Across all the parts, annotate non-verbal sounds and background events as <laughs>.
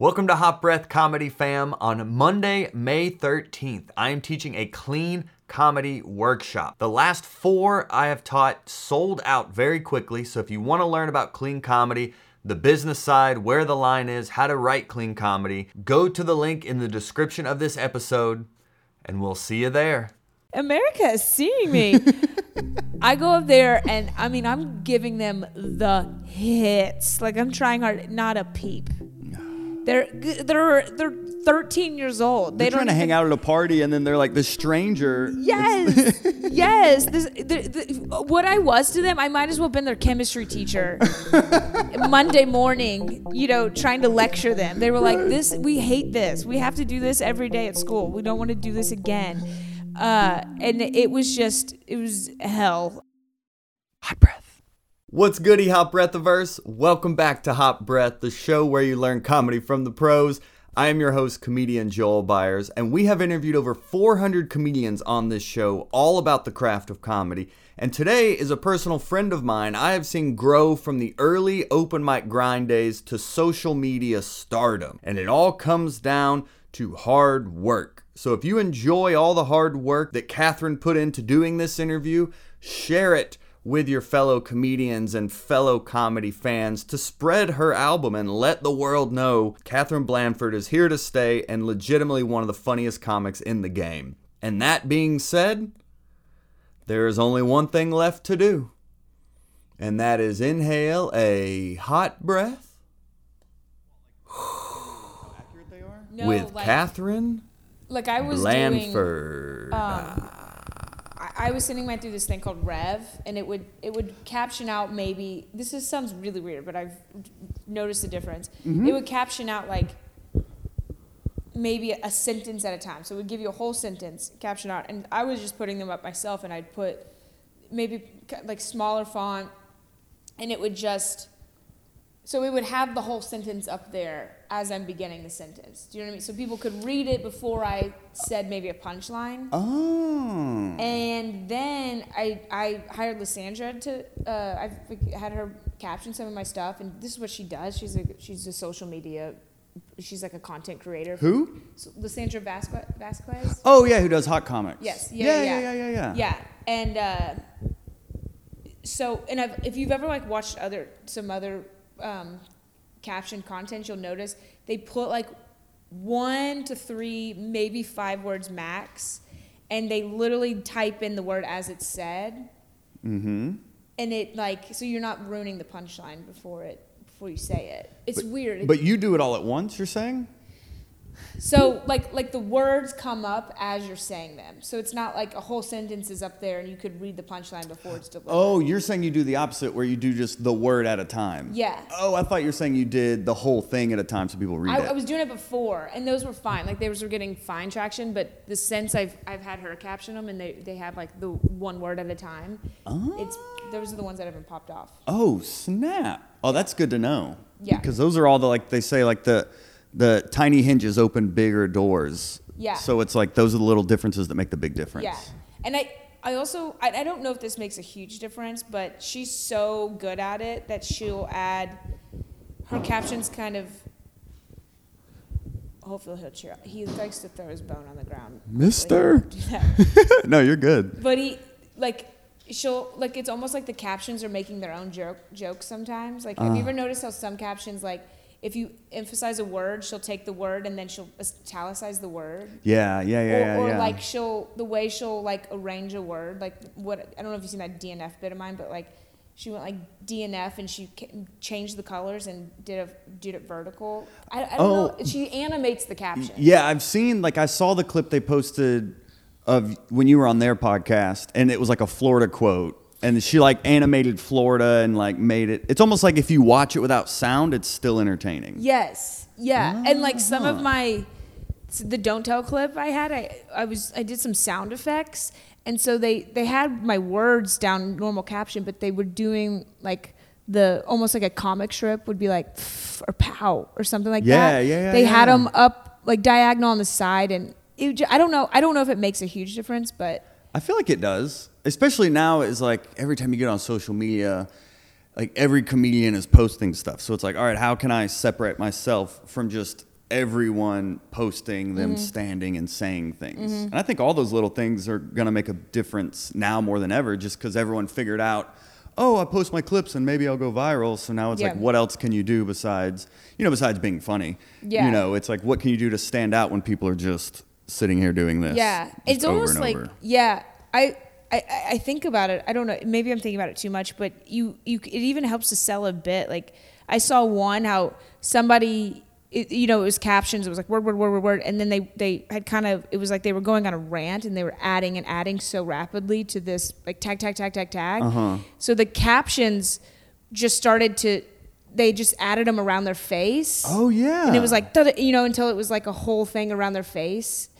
Welcome to Hot Breath Comedy Fam. On Monday, May 13th, I am teaching a clean comedy workshop. The last four I have taught sold out very quickly, so if you want to learn about clean comedy, the business side, where the line is, how to write clean comedy, go to the link in the description of this episode, and we'll see you there. America is seeing me. <laughs> I go up there and I mean I'm giving them the hits. Like I'm trying hard, not a peep. They're they're they're 13 years old. They're They trying to don't hang even- out at a party, and then they're like, "The stranger." Yes, <laughs> yes. This, the, the, what I was to them, I might as well have been their chemistry teacher. <laughs> Monday morning, you know, trying to lecture them. They were like, "This, we hate this. We have to do this every day at school. We don't want to do this again." Uh, and it was just, it was hell. Hot Breath. What's goody, Hot Breathiverse? Welcome back to Hot Breath, the show where you learn comedy from the pros. I am your host, comedian Joel Byars, and we have interviewed over 400 comedians on this show, all about the craft of comedy. And today is a personal friend of mine I have seen grow from the early open mic grind days to social media stardom. And it all comes down to hard work. So if you enjoy all the hard work that Catherine put into doing this interview, share it with your fellow comedians and fellow comedy fans to spread her album and let the world know Catherine Blandford is here to stay and legitimately one of the funniest comics in the game. And that being said, there is only one thing left to do, and that is inhale a hot breath <sighs> No, with like, Catherine like I was doing. Blandford. Um, I, was sending mine through this thing called Rev, and it would it would caption out maybe this is sounds really weird, but I've noticed the difference. Mm-hmm. It would caption out like maybe a sentence at a time, so it would give you a whole sentence caption out, and I was just putting them up myself, and I'd put maybe like smaller font, and it would just so it would have the whole sentence up there as I'm beginning the sentence. Do you know what I mean? So people could read it before I said maybe a punchline. Oh. And then I, I hired Lysandra to uh, I've had her caption some of my stuff, and this is what she does. She's a she's a social media, she's like a content creator. Who? So, Lysandra Vasquez. Vasquez. Oh yeah, who does hot comics? Yes. Yeah, Yeah. yeah, yeah, yeah, yeah. Yeah, and uh, so and I've, if you've ever like watched other some other um, caption content, you'll notice they put like one to three, maybe five words max, and they literally type in the word as it's said, Mm-hmm. and it like so you're not ruining the punchline before it before you say it. It's weird. But you do it all at once. You're saying? So like like the words come up as you're saying them. So it's not like a whole sentence is up there and you could read the punchline before it's delivered. Oh, you're saying you do the opposite, where you do just the word at a time. Yeah. Oh, I thought you were saying you did the whole thing at a time so people read I, it. I was doing it before, and those were fine. Like those were getting fine traction. But the sense I've I've had her caption them, and they, they have like the one word at a time. Oh. It's those are the ones that haven't popped off. Oh snap! Oh, that's good to know. Yeah. Because those are all the like they say like the the tiny hinges open bigger doors. Yeah. So it's like those are the little differences that make the big difference. Yeah, and I I also I, I don't know if this makes a huge difference, but she's so good at it that she'll add her captions kind of. Hopefully he'll cheer. up. He likes to throw his bone on the ground. Mister. <laughs> No, you're good. But he like she'll like it's almost like the captions are making their own joke jokes sometimes. Like have you uh. ever noticed how some captions like if you emphasize a word, she'll take the word and then she'll italicize the word. Yeah, yeah, yeah, or, yeah. or like she'll the way she'll like arrange a word like what I don't know if you've seen that DNF bit of mine, but like she went like DNF and she changed the colors and did a did it vertical. I, I don't Oh. know. She animates the caption. Yeah, I've seen like I saw the clip they posted of when you were on their podcast, and it was like a Florida quote, and she like animated Florida and like made it. It's almost like if you watch it without sound, it's still entertaining. Yes. Yeah. And like some Ah. of my the don't tell clip I had, I I was I did some sound effects, and so they they had my words down normal caption, but they were doing like the almost like a comic strip would be like or pow or something like Yeah, that. yeah, yeah, They had them up like diagonal on the side, and it, I don't know I don't know if it makes a huge difference, but I feel like it does, especially now. Is like every time you get on social media, like every comedian is posting stuff. So it's like, all right, how can I separate myself from just everyone posting them Mm-hmm. standing and saying things? And I think all those little things are going to make a difference now more than ever just because everyone figured out, oh, I post my clips and maybe I'll go viral. So now it's like, what else can you do besides, you know, besides being funny? Yeah. You know, it's like, what can you do to stand out when people are just sitting here doing this? Yeah, it's over almost and like over? yeah. I, I I think about it. I don't know. Maybe I'm thinking about it too much, but you you it even helps to sell a bit. Like I saw one how somebody. It, you know, it was captions. It was like word, word, word, word, word, and then they they had kind of. It was like they were going on a rant, and they were adding and adding so rapidly to this like tag, tag, tag, tag, tag. Uh-huh. So the captions just started to. They just added them around their face. Oh, yeah. And it was like, you know, until it was like a whole thing around their face,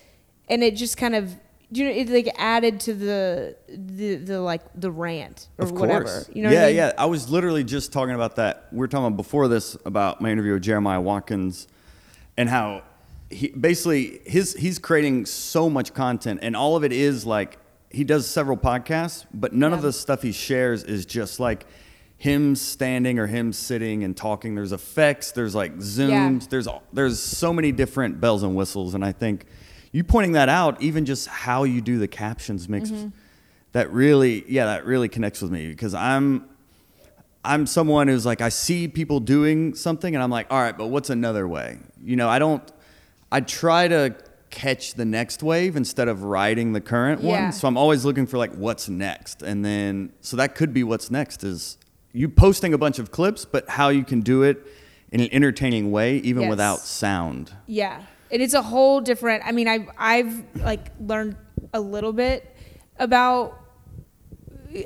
and it just kind of, you know, it like added to the the, the like the rant or of whatever. You know? yeah, what I mean? yeah. I was literally just talking about that. We were talking about before this about my interview with Jeremiah Watkins and how he basically his he's creating so much content and all of it is like he does several podcasts, but none of the stuff he shares is just like him standing or him sitting and talking. There's effects, there's like zooms, there's there's so many different bells and whistles and I think you pointing that out, even just how you do the captions makes Mm-hmm. that really yeah, that really connects with me because I'm I'm someone who's like I see people doing something and I'm like, all right, but what's another way? You know, I don't I try to catch the next wave instead of riding the current Yeah. one. So I'm always looking for like what's next. And then so that could be what's next is you posting a bunch of clips, but how you can do it in an entertaining way even Yes. without sound. Yeah, and it's a whole different. I mean, I've I've like learned a little bit about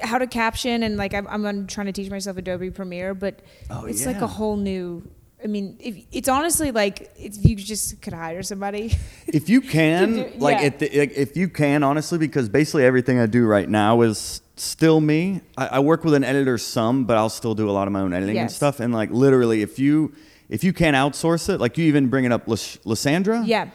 how to caption and like I'm, I'm trying to teach myself Adobe Premiere, but Oh, it's like a whole new. I mean, if, it's honestly like if you just could hire somebody. <laughs> if you can do- like yeah. if, the, like, if you can honestly because basically everything i do right now is still me I, I work with an editor some but i'll still do a lot of my own editing and stuff and like literally if you if you can't outsource it like you even bring it up Lis- lysandra yeah,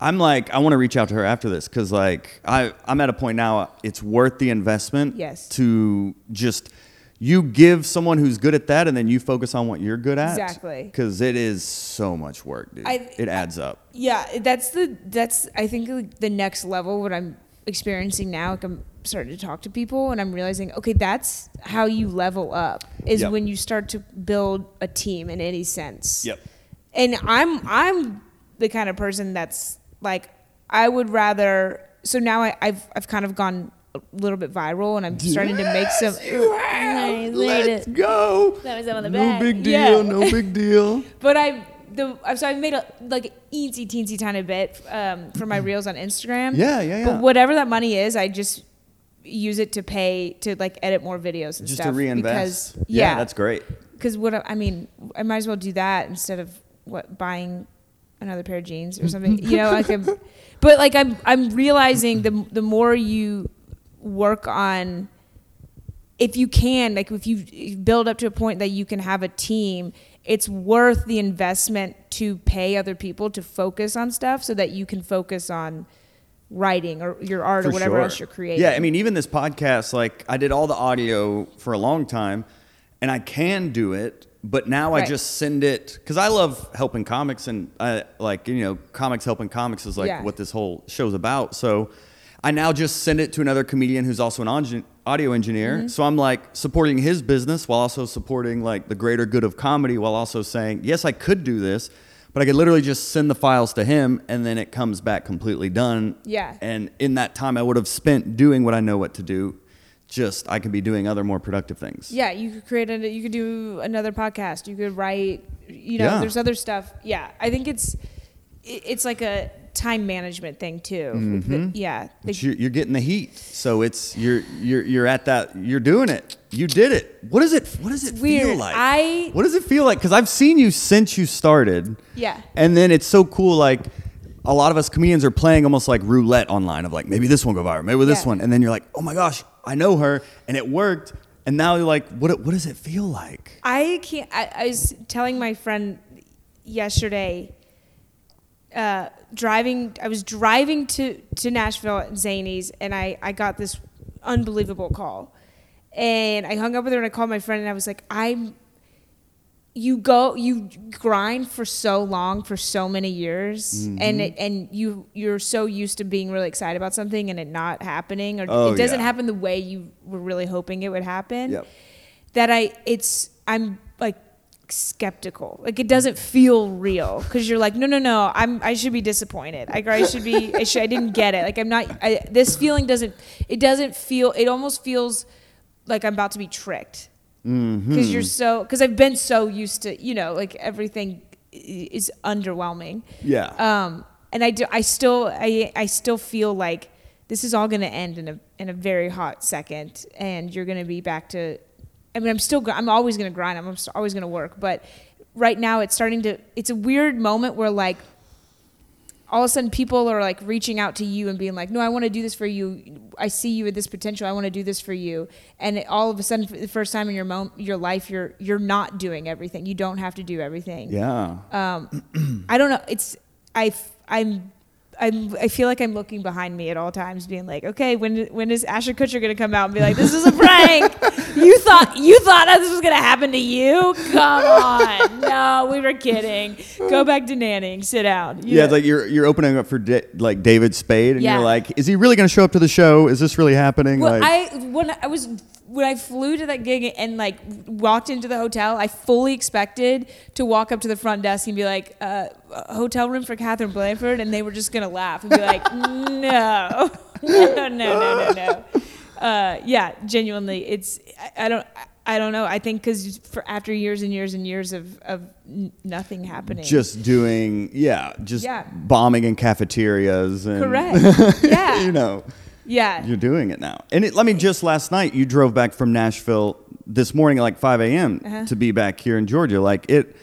i'm like i want to reach out to her after this because like I, i'm at a point now it's worth the investment Yes. to just you give someone who's good at that and then you focus on what you're good at Exactly. because it is so much work dude I- it adds up yeah. That's the that's I think like, the next level. What I'm experiencing now, like I'm starting to talk to people and I'm realizing, okay, that's how you level up. Is Yep. when you start to build a team in any sense. Yep. and I'm I'm the kind of person that's like I would rather. So now I, I've I've kind of gone a little bit viral, and I'm starting to make some. Nice, made Let's it. go. That was on the no back. big deal. Yeah. No big deal. <laughs> But I the so I made a like eensy teensy tiny bit um, for my reels on Instagram. Yeah, yeah, yeah. But whatever that money is, I just use it to pay to like edit more videos and Just stuff. to reinvest. Because yeah, yeah, that's great. because what I, mean, I might as well do that instead of what buying another pair of jeans or something. you know, like I'm, <laughs> but like I'm I'm realizing the the more you work on, if you can, like if you build up to a point that you can have a team, it's worth the investment to pay other people to focus on stuff so that you can focus on writing or your art or whatever sure. else you're creating. Yeah, I mean, even this podcast, like I did all the audio for a long time, and I can do it, but now I just send it because I love helping comics, and I like you know, comics helping comics is like Yeah. what this whole show's about. So I now just send it to another comedian who's also an audio audio engineer. Mm-hmm. So I'm like supporting his business while also supporting like the greater good of comedy, while also saying, yes, I could do this. But I could literally just send the files to him and then it comes back completely done. Yeah. And in that time I would have spent doing what I know what to do. Just I could be doing other more productive things. Yeah, you could create a, you could do another podcast. You could write, you know, Yeah. there's other stuff. Yeah, I think it's it's like a time management thing too. Mm-hmm. Yeah, But you're, you're getting the heat, so it's you're you're you're at that. You're doing it. You did it. What is it? What does it It's feel like? I- What does it feel like? Because I've seen you since you started. Yeah. And then it's so cool. Like a lot of us comedians are playing almost like roulette online of like maybe this one go viral, maybe this Yeah. one, and then you're like, oh my gosh, I know her, and it worked. And now you're like, what? What does it feel like? I can't. I, I was telling my friend yesterday. Uh, driving, I was driving to to Nashville at Zany's, and I I got this unbelievable call, and I hung up with her and I called my friend and I was like, I'm. You go, you grind for so long, for so many years, Mm-hmm. and it, and you you're so used to being really excited about something and it not happening, or Oh, it doesn't yeah. happen the way you were really hoping it would happen. Yep. That I, it's I'm like skeptical. Like it doesn't feel real because you're like, no, no, no. I'm I should be disappointed. Like I should be. I, should, I didn't get it. Like I'm not. I, this feeling doesn't. It doesn't feel. It almost feels like I'm about to be tricked because you're so. Because I've been so used to you know like everything is underwhelming. Yeah. Um, and I do. I still. I. I still feel like this is all going to end in a in a very hot second, and you're going to be back to. I mean, I'm still. I'm always going to grind. I'm always going to work. But right now, it's starting to. It's a weird moment where like. All of a sudden, people are like reaching out to you and being like, "No, I want to do this for you. I see you with this potential. I want to do this for you." And it, all of a sudden, for the first time in your mo- your life, you're you're not doing everything. You don't have to do everything. yeah. Um, <clears throat> I don't know. It's I I'm. I'm, I feel like I'm looking behind me at all times, being like, "Okay, when when is Ashton Kutcher gonna come out and be like, this is a prank? <laughs> you thought you thought this was gonna happen to you? Come on, no, we were kidding. Go back to nannying. Sit down. You yeah, know? it's like you're you're opening up for da- like David Spade, and Yeah. you're like, is he really going to show up to the show? Is this really happening? Well, like, I when I was when I flew to that gig and like walked into the hotel, I fully expected to walk up to the front desk and be like, uh, "Hotel room for Catherine Blandford," and they were just gonna laugh and be like, <laughs> "No, no, <laughs> no, no, no, no." Uh, yeah, genuinely, it's I, I don't. I don't know. I think because for after years and years and years of, of nothing happening, just doing, yeah, just Yeah. bombing in cafeterias and correct. <laughs> Yeah, you know, yeah. you're doing it now. And it, let me just last night, you drove back from Nashville this morning at like 5 a.m. Uh-huh. to be back here in Georgia. Like it,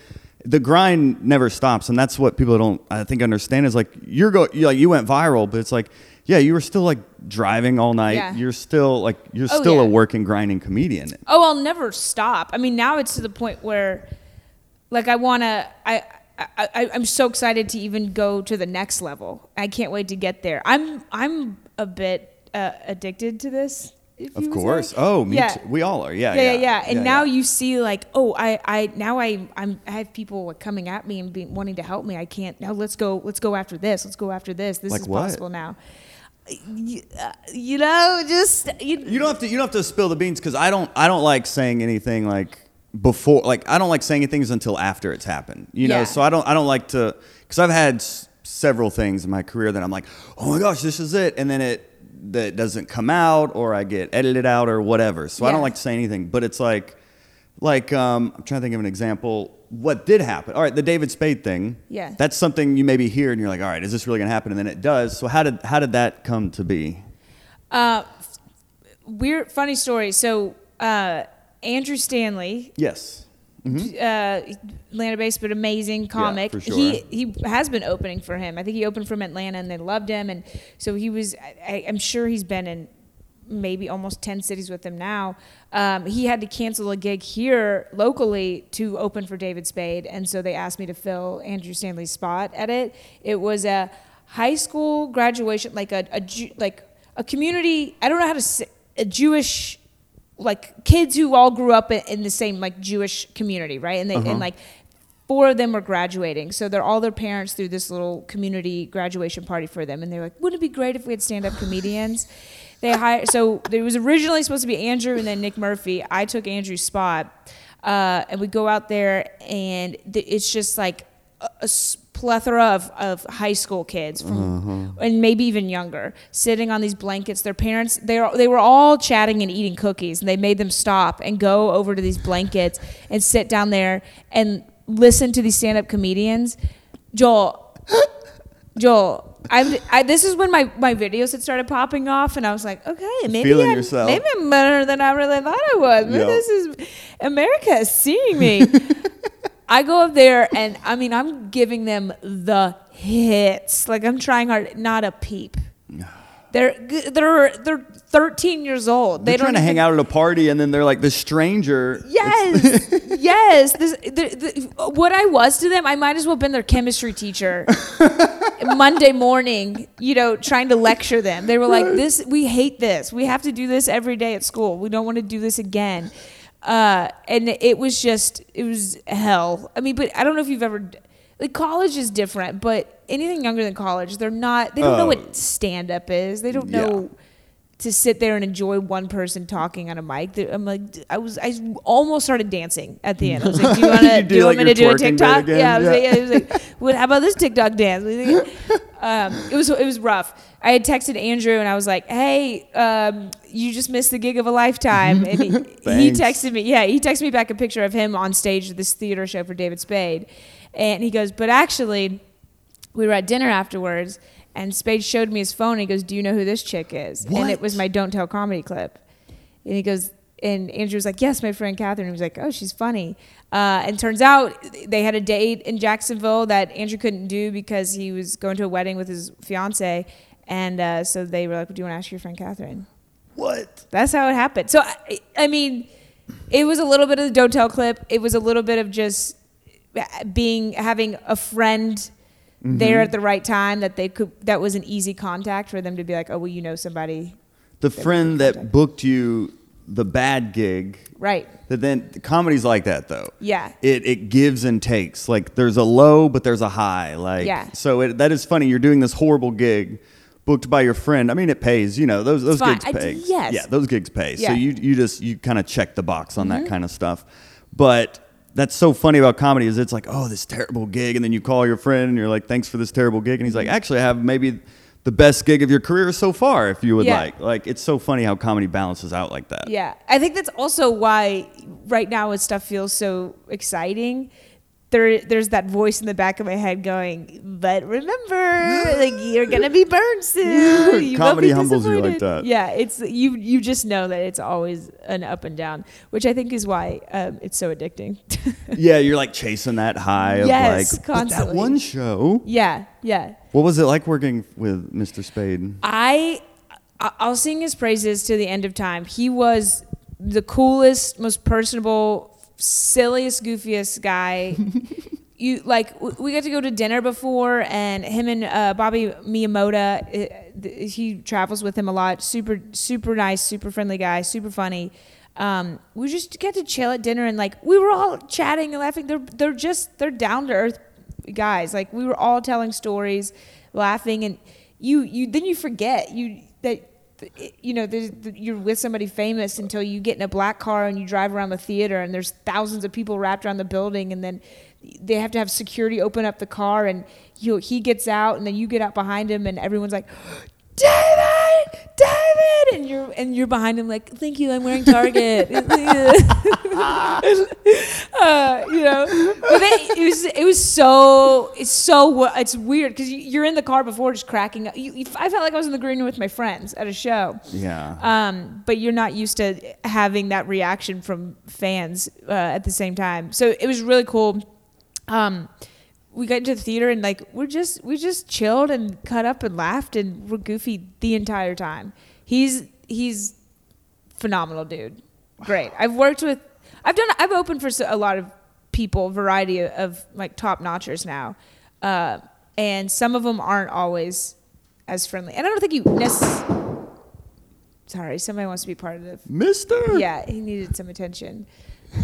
the grind never stops, and that's what people don't, I think, understand. Is like you're go, you like you went viral, but it's like, yeah, you were still like driving all night. Yeah. You're still like you're Oh, still a working grinding comedian. Oh, I'll never stop. I mean, now it's to the point where, like, I want to. I, I, I I'm so excited to even go to the next level. I can't wait to get there. I'm I'm a bit uh, addicted to this. if Of course. say. Oh, me Yeah. too. We all are. Yeah. Yeah, yeah, yeah. And Yeah, now you see, like, oh, I, I, now I, I'm, I have people coming at me and be, wanting to help me. I can't now. Let's go. Let's go after this. Let's go after this. This Like is what? possible now. You, uh, you know, just you, You don't have to. You don't have to spill the beans because I don't. I don't like saying anything like before. Like I don't like saying things until after it's happened. You know. So I don't. I don't like to because I've had s- several things in my career that I'm like, oh my gosh, this is it, and then it that doesn't come out or I get edited out or whatever. So I don't like to say anything. But it's like, like um, I'm trying to think of an example. What did happen? All right, the David Spade thing. Yeah. That's something you maybe hear and you're like, all right, is this really going to happen? And then it does. So how did how did that come to be? Uh, weird, funny story. So uh, Andrew Stanley, Yes. Uh, Atlanta based but amazing comic. for sure. He he has been opening for him. I think he opened from Atlanta and they loved him, and so he was. I, I'm sure he's been in maybe almost 10 cities with him now. Um, he had to cancel a gig here locally to open for David Spade, and so they asked me to fill Andrew Stanley's spot at it. It was a high school graduation, like a, a like a community. I don't know how to say a Jewish like kids who all grew up in, in the same like Jewish community, right? And they and like four of them were graduating, so they're all their parents through this little community graduation party for them, and they're like, "Wouldn't it be great if we had stand-up comedians?" They hired so there was originally supposed to be Andrew and then Nick Murphy. I took Andrew's spot, uh, and we go out there, and th- it's just like a, a plethora of, of high school kids from uh-huh. and maybe even younger sitting on these blankets their parents they are they were all chatting and eating cookies and they made them stop and go over to these blankets and sit down there and listen to these stand-up comedians joel <laughs> joel I, I this is when my, my videos had started popping off and I was like, okay, maybe Feeling I'm, yourself. maybe I'm better than I really thought I was. Maybe Yeah. this is America is seeing me. <laughs> I go up there and I mean I'm giving them the hits. Like I'm trying hard, not a peep. They're they're they're 13 years old. They're they trying don't to hang out at a party and then they're like the stranger. Yes, <laughs> yes. This, the, the, what I was to them, I might as well have been their chemistry teacher. <laughs> Monday morning, you know, trying to lecture them. They were like, "This, we hate this. We have to do this every day at school. We don't want to do this again." Uh, and it was just, it was hell. I mean, but I don't know if you've ever, like, college is different, but anything younger than college, they're not. They don't know Oh. what stand up is. They don't Yeah. know to sit there and enjoy one person talking on a mic. I'm like, I was, I almost started dancing at the end. I was like, do you <laughs> want to, do do, you want like, me to do a TikTok? Yeah, I was Yeah. like, yeah, it was like, <laughs> what, how about this TikTok dance? Um, it was, it was rough. I had texted Andrew and I was like, hey, um, you just missed the gig of a lifetime. And he, <laughs> he texted me, yeah, he texted me back a picture of him on stage at this theater show for David Spade. And he goes, but actually, we were at dinner afterwards, and Spade showed me his phone. And he goes, "Do you know who this chick is?" And it was my "Don't Tell" comedy clip. And he goes, and Andrew was like, "Yes, my friend Catherine." He was like, "Oh, she's funny." Uh, and turns out they had a date in Jacksonville that Andrew couldn't do because he was going to a wedding with his fiance, and uh, so they were like, "Do you want to ask your friend Catherine?" What? That's how it happened. So I, I mean, it was a little bit of the don't tell clip. It was a little bit of just being having a friend there at the right time that they could that was an easy contact for them to be like, oh well, you know somebody, The friend that booked you the bad gig. right? That then comedy's like that though. Yeah. It it gives and takes. Like there's a low, but there's a high. Like Yeah. So it, that is funny. You're doing this horrible gig, booked by your friend. I mean, it pays. You know those those gigs I pay. yes. Yeah, those gigs pay. So you you just you kind of check the box on Mm-hmm. that kind of stuff. But that's so funny about comedy is it's like oh this terrible gig, and then you call your friend and you're like thanks for this terrible gig, and he's like mm-hmm. actually I have maybe the best gig of your career so far if you would Yeah. like. Like it's so funny how comedy balances out like that. Yeah, I think that's also why right now when stuff feels so exciting, there there's that voice in the back of my head going, "But remember, like you're gonna be burned <laughs> soon." You Comedy humbles you like that. Yeah, it's you. You just know that it's always an up and down, which I think is why um, it's so addicting. <laughs> Yeah, you're like chasing that high of Yes, like "But that one show. yeah, yeah. What was it like working with Mr. Spade? I I- I'll sing his praises to the end of time. He was the coolest, most personable, silliest, goofiest guy. <laughs> you like we got to go to dinner before, and him and uh, Bobby Miyamoto. uh, He travels with him a lot. Super, super nice, super friendly guy, super funny. Um, we just get to chill at dinner and like we were all chatting and laughing. They're they're just they're down to earth guys. Like we were all telling stories, laughing, and you you then you forget you that you know you're with somebody famous until you get in a black car and you drive around the theater and there's thousands of people wrapped around the building and then they have to have security open up the car and you he gets out and then you get out behind him and everyone's like David David and you're and you're behind him like thank you I'm wearing Target <laughs> uh, you know, but it was it was so it's so it's weird because you're in the car before just cracking up. You, you- I felt like I was in the green room with my friends at a show. Yeah. Um, but you're not used to having that reaction from fans uh, at the same time. So it was really cool. Um, we got into the theater and like we're just we just chilled and cut up and laughed and we're goofy the entire time. He's he's phenomenal dude. Great. I've worked with I've done I've opened for a lot of people, variety of, of like top notchers now. Uh, and some of them aren't always as friendly. And I don't think you necessarily Sorry, somebody wants to be part of the Mister. yeah, he needed some attention.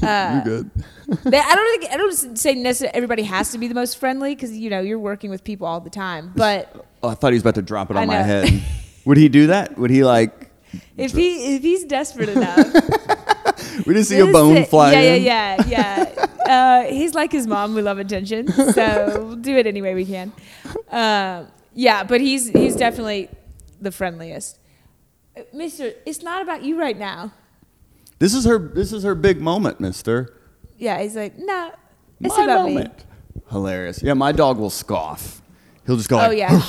Uh, You good? <laughs> but I don't think I don't say necessarily everybody has to be the most friendly because you know you're working with people all the time. But Oh, I thought he was about to drop it on my head. <laughs> Would he do that? Would he like? if he if he's desperate <laughs> enough, We didn't see a bone fly Yeah, in. yeah, yeah, yeah. Uh, he's like his mom. We love attention, so we'll do it any way we can. Uh, yeah, but he's he's definitely the friendliest. Uh, Mister, it's not about you right now. This is her. This is her big moment, Mister. Yeah, he's like, no, it's My about moment. me. Hilarious. Yeah, my dog will scoff. He'll just go. Oh like, yeah.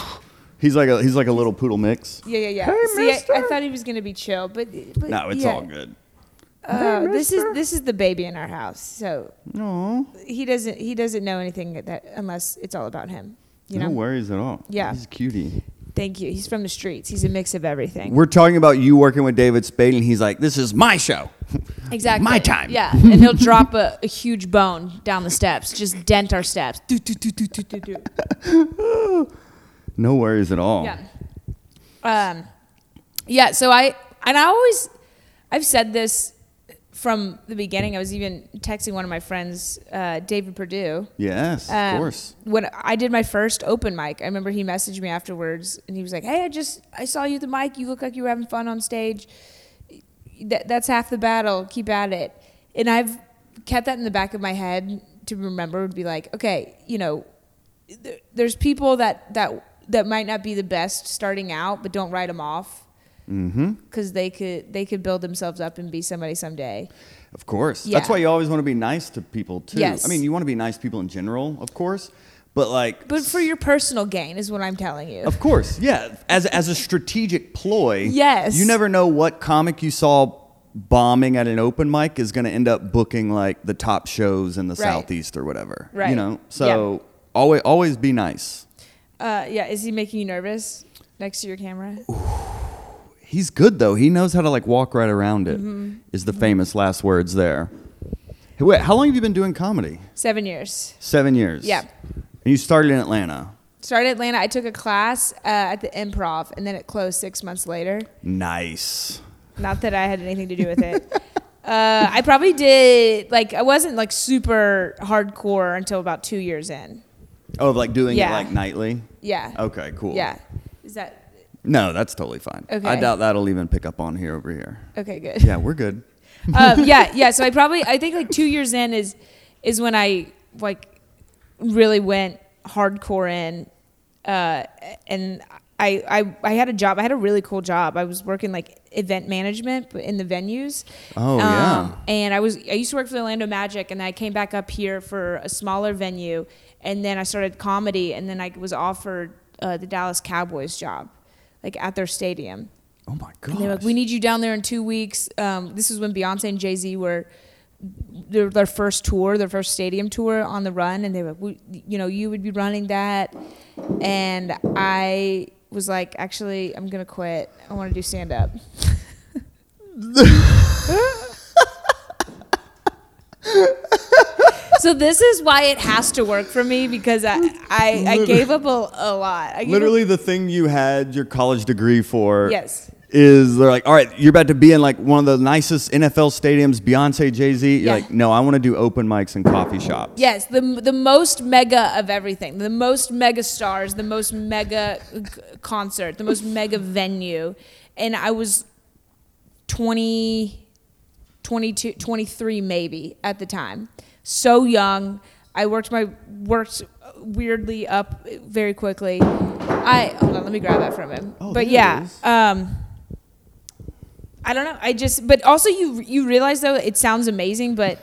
He's like a he's like a little poodle mix. Yeah, yeah, yeah. Hey, See, I, I thought he was gonna be chill, but, but No, it's yeah. all good. Uh, this is this is the baby in our house, so No, he doesn't he doesn't know anything that unless it's all about him. You no know. worries at all. Yeah. he's a cutie. Thank you. He's from the streets. He's a mix of everything. We're talking about you working with David Spade, and he's like, "This is my show." <laughs> exactly. my time. Yeah, and he'll drop a, a huge bone down the steps, just dent our steps. Do, do, do. <laughs> No worries at all. Yeah. Um, yeah. So I and I always I've said this from the beginning. I was even texting one of my friends, uh, David Perdue. Yes, of Um, course. When I did my first open mic, I remember he messaged me afterwards, and he was like, "Hey, I just I saw you at the mic. You look like you were having fun on stage. That, that's half the battle. Keep at it." And I've kept that in the back of my head to remember. Would be like, okay, you know, there, there's people that that that might not be the best starting out, but don't write them off Mm-hmm. because they could they could build themselves up and be somebody someday. Of course. Yeah. That's why you always want to be nice to people too. Yes. I mean, you want to be nice to people in general, of course. But like But for your personal gain is what I'm telling you. Of course, yeah. As as a strategic ploy. Yes. You never know what comic you saw bombing at an open mic is going to end up booking like the top shows in the Right. southeast or whatever. Right. You know. So always always be nice. Uh, yeah, is he making you nervous next to your camera? He's good though. He knows how to like walk right around it. Is Mm-hmm. the famous last words there. Hey, Wait, how long have you been doing comedy? Seven years. Seven years. Yeah. And you started in Atlanta. Started Atlanta. I took a class uh, at the Improv, and then it closed six months later. Nice. Not that I had anything to do with it. <laughs> uh, I probably did like I wasn't like super hardcore until about two years in. Oh, like doing Yeah. it like nightly. Yeah. Okay, cool. Yeah. No, that's totally fine. I doubt that'll even pick up on here over here. okay? Good. Yeah, we're good. <laughs> um, yeah, yeah. So I probably I think like two years in is is when I like really went hardcore in, uh, and I, I I had a job. I had a really cool job. I was working like event management in the venues. Oh, yeah. Um, And I was I used to work for the Orlando Magic, and I came back up here for a smaller venue, and then I started comedy, and then I was offered uh, the Dallas Cowboys job, like at their stadium. Oh my god. They're like, we need you down there in two weeks. Um, this is when Beyonce and Jay Z were their, their first tour, their first stadium tour on the run, and they were, we, you know, you would be running that, and I was like, actually, I'm gonna quit. I want to do stand up. <laughs> <laughs> so this is why it has to work for me because I I, I gave up a, a lot. I gave up- Literally, the thing you had your college degree for. Yes. Is they're like, all right, you're about to be in like one of the nicest NFL stadiums, Beyonce, Jay Z. You're Yeah. like, no, I want to do open mics and coffee shops. Yes, the the most mega of everything, the most mega stars, the most mega concert, the most mega venue, and I was 20, 22, 23 maybe at the time. So young, I worked my worked weirdly up very quickly. I hold on, let me grab that from him. Oh, but yeah, um, I don't know. I just, but also you you realize though it sounds amazing, but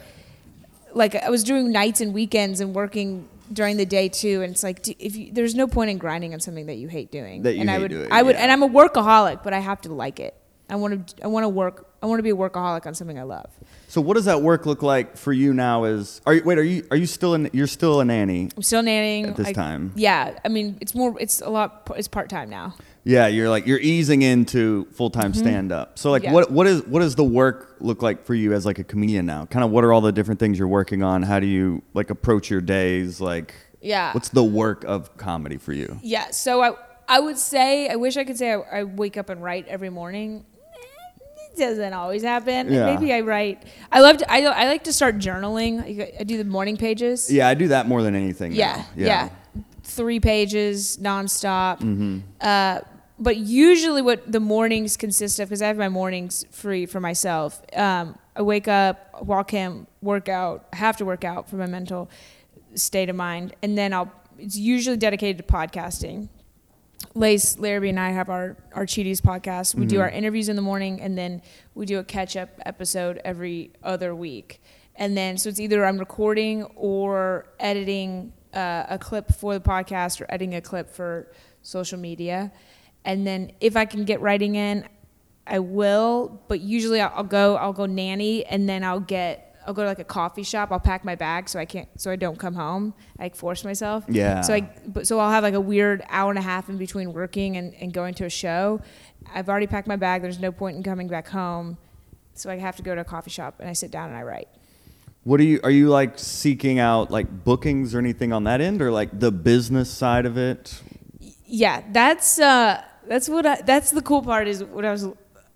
like I was doing nights and weekends and working during the day too, and it's like do- if you, there's no point in grinding on something that you hate doing. That you and I would, doing, I would, yeah. and I'm a workaholic, but I have to like it. I want to, I want to work. I want to be a workaholic on something I love. So, what does that work look like for you now? Is are you wait? Are you are you still in? You're still a nanny. I'm still nannying At this I- time. Yeah, I mean it's more, it's a lot, it's part time now. Yeah, you're like you're easing into full time stand up. So like Mm-hmm. Yeah. what what is what does the work look like for you as like a comedian now? Kind of what are all the different things you're working on? How do you like approach your days? Like Yeah. what's the work of comedy for you? Yeah, so I I would say I wish I could say I, I wake up and write every morning. Doesn't always happen. Yeah. Maybe I write. I love to, I I like to start journaling. I, do the morning pages. Yeah, I do that more than anything. Yeah, now. yeah. Three pages nonstop. Mm-hmm. Uh, but usually, what the mornings consist of, because I have my mornings free for myself. Um, I wake up, walk in, work out. I have to work out for my mental state of mind, and then I'll. It's usually dedicated to podcasting. Lace, Larrabee, and I have our our Cheaties podcast. We do our interviews in the morning, and then we do a catch up episode every other week. And then so it's either I'm recording or editing uh, a clip for the podcast or editing a clip for social media. And then if I can get writing in, I will. But usually I'll, I'll go I'll go nanny, and then I'll get I'll go to like a coffee shop. I'll pack my bag so I can't so I don't come home. I like, force myself. Yeah. So I but so I'll have like a weird hour and a half in between working and, and going to a show. I've already packed my bag. There's no point in coming back home. So I have to go to a coffee shop and I sit down and I write. What are you are you like seeking out like bookings or anything on that end or like the business side of it? yeah, that's uh, that's what I, that's the cool part is what I was,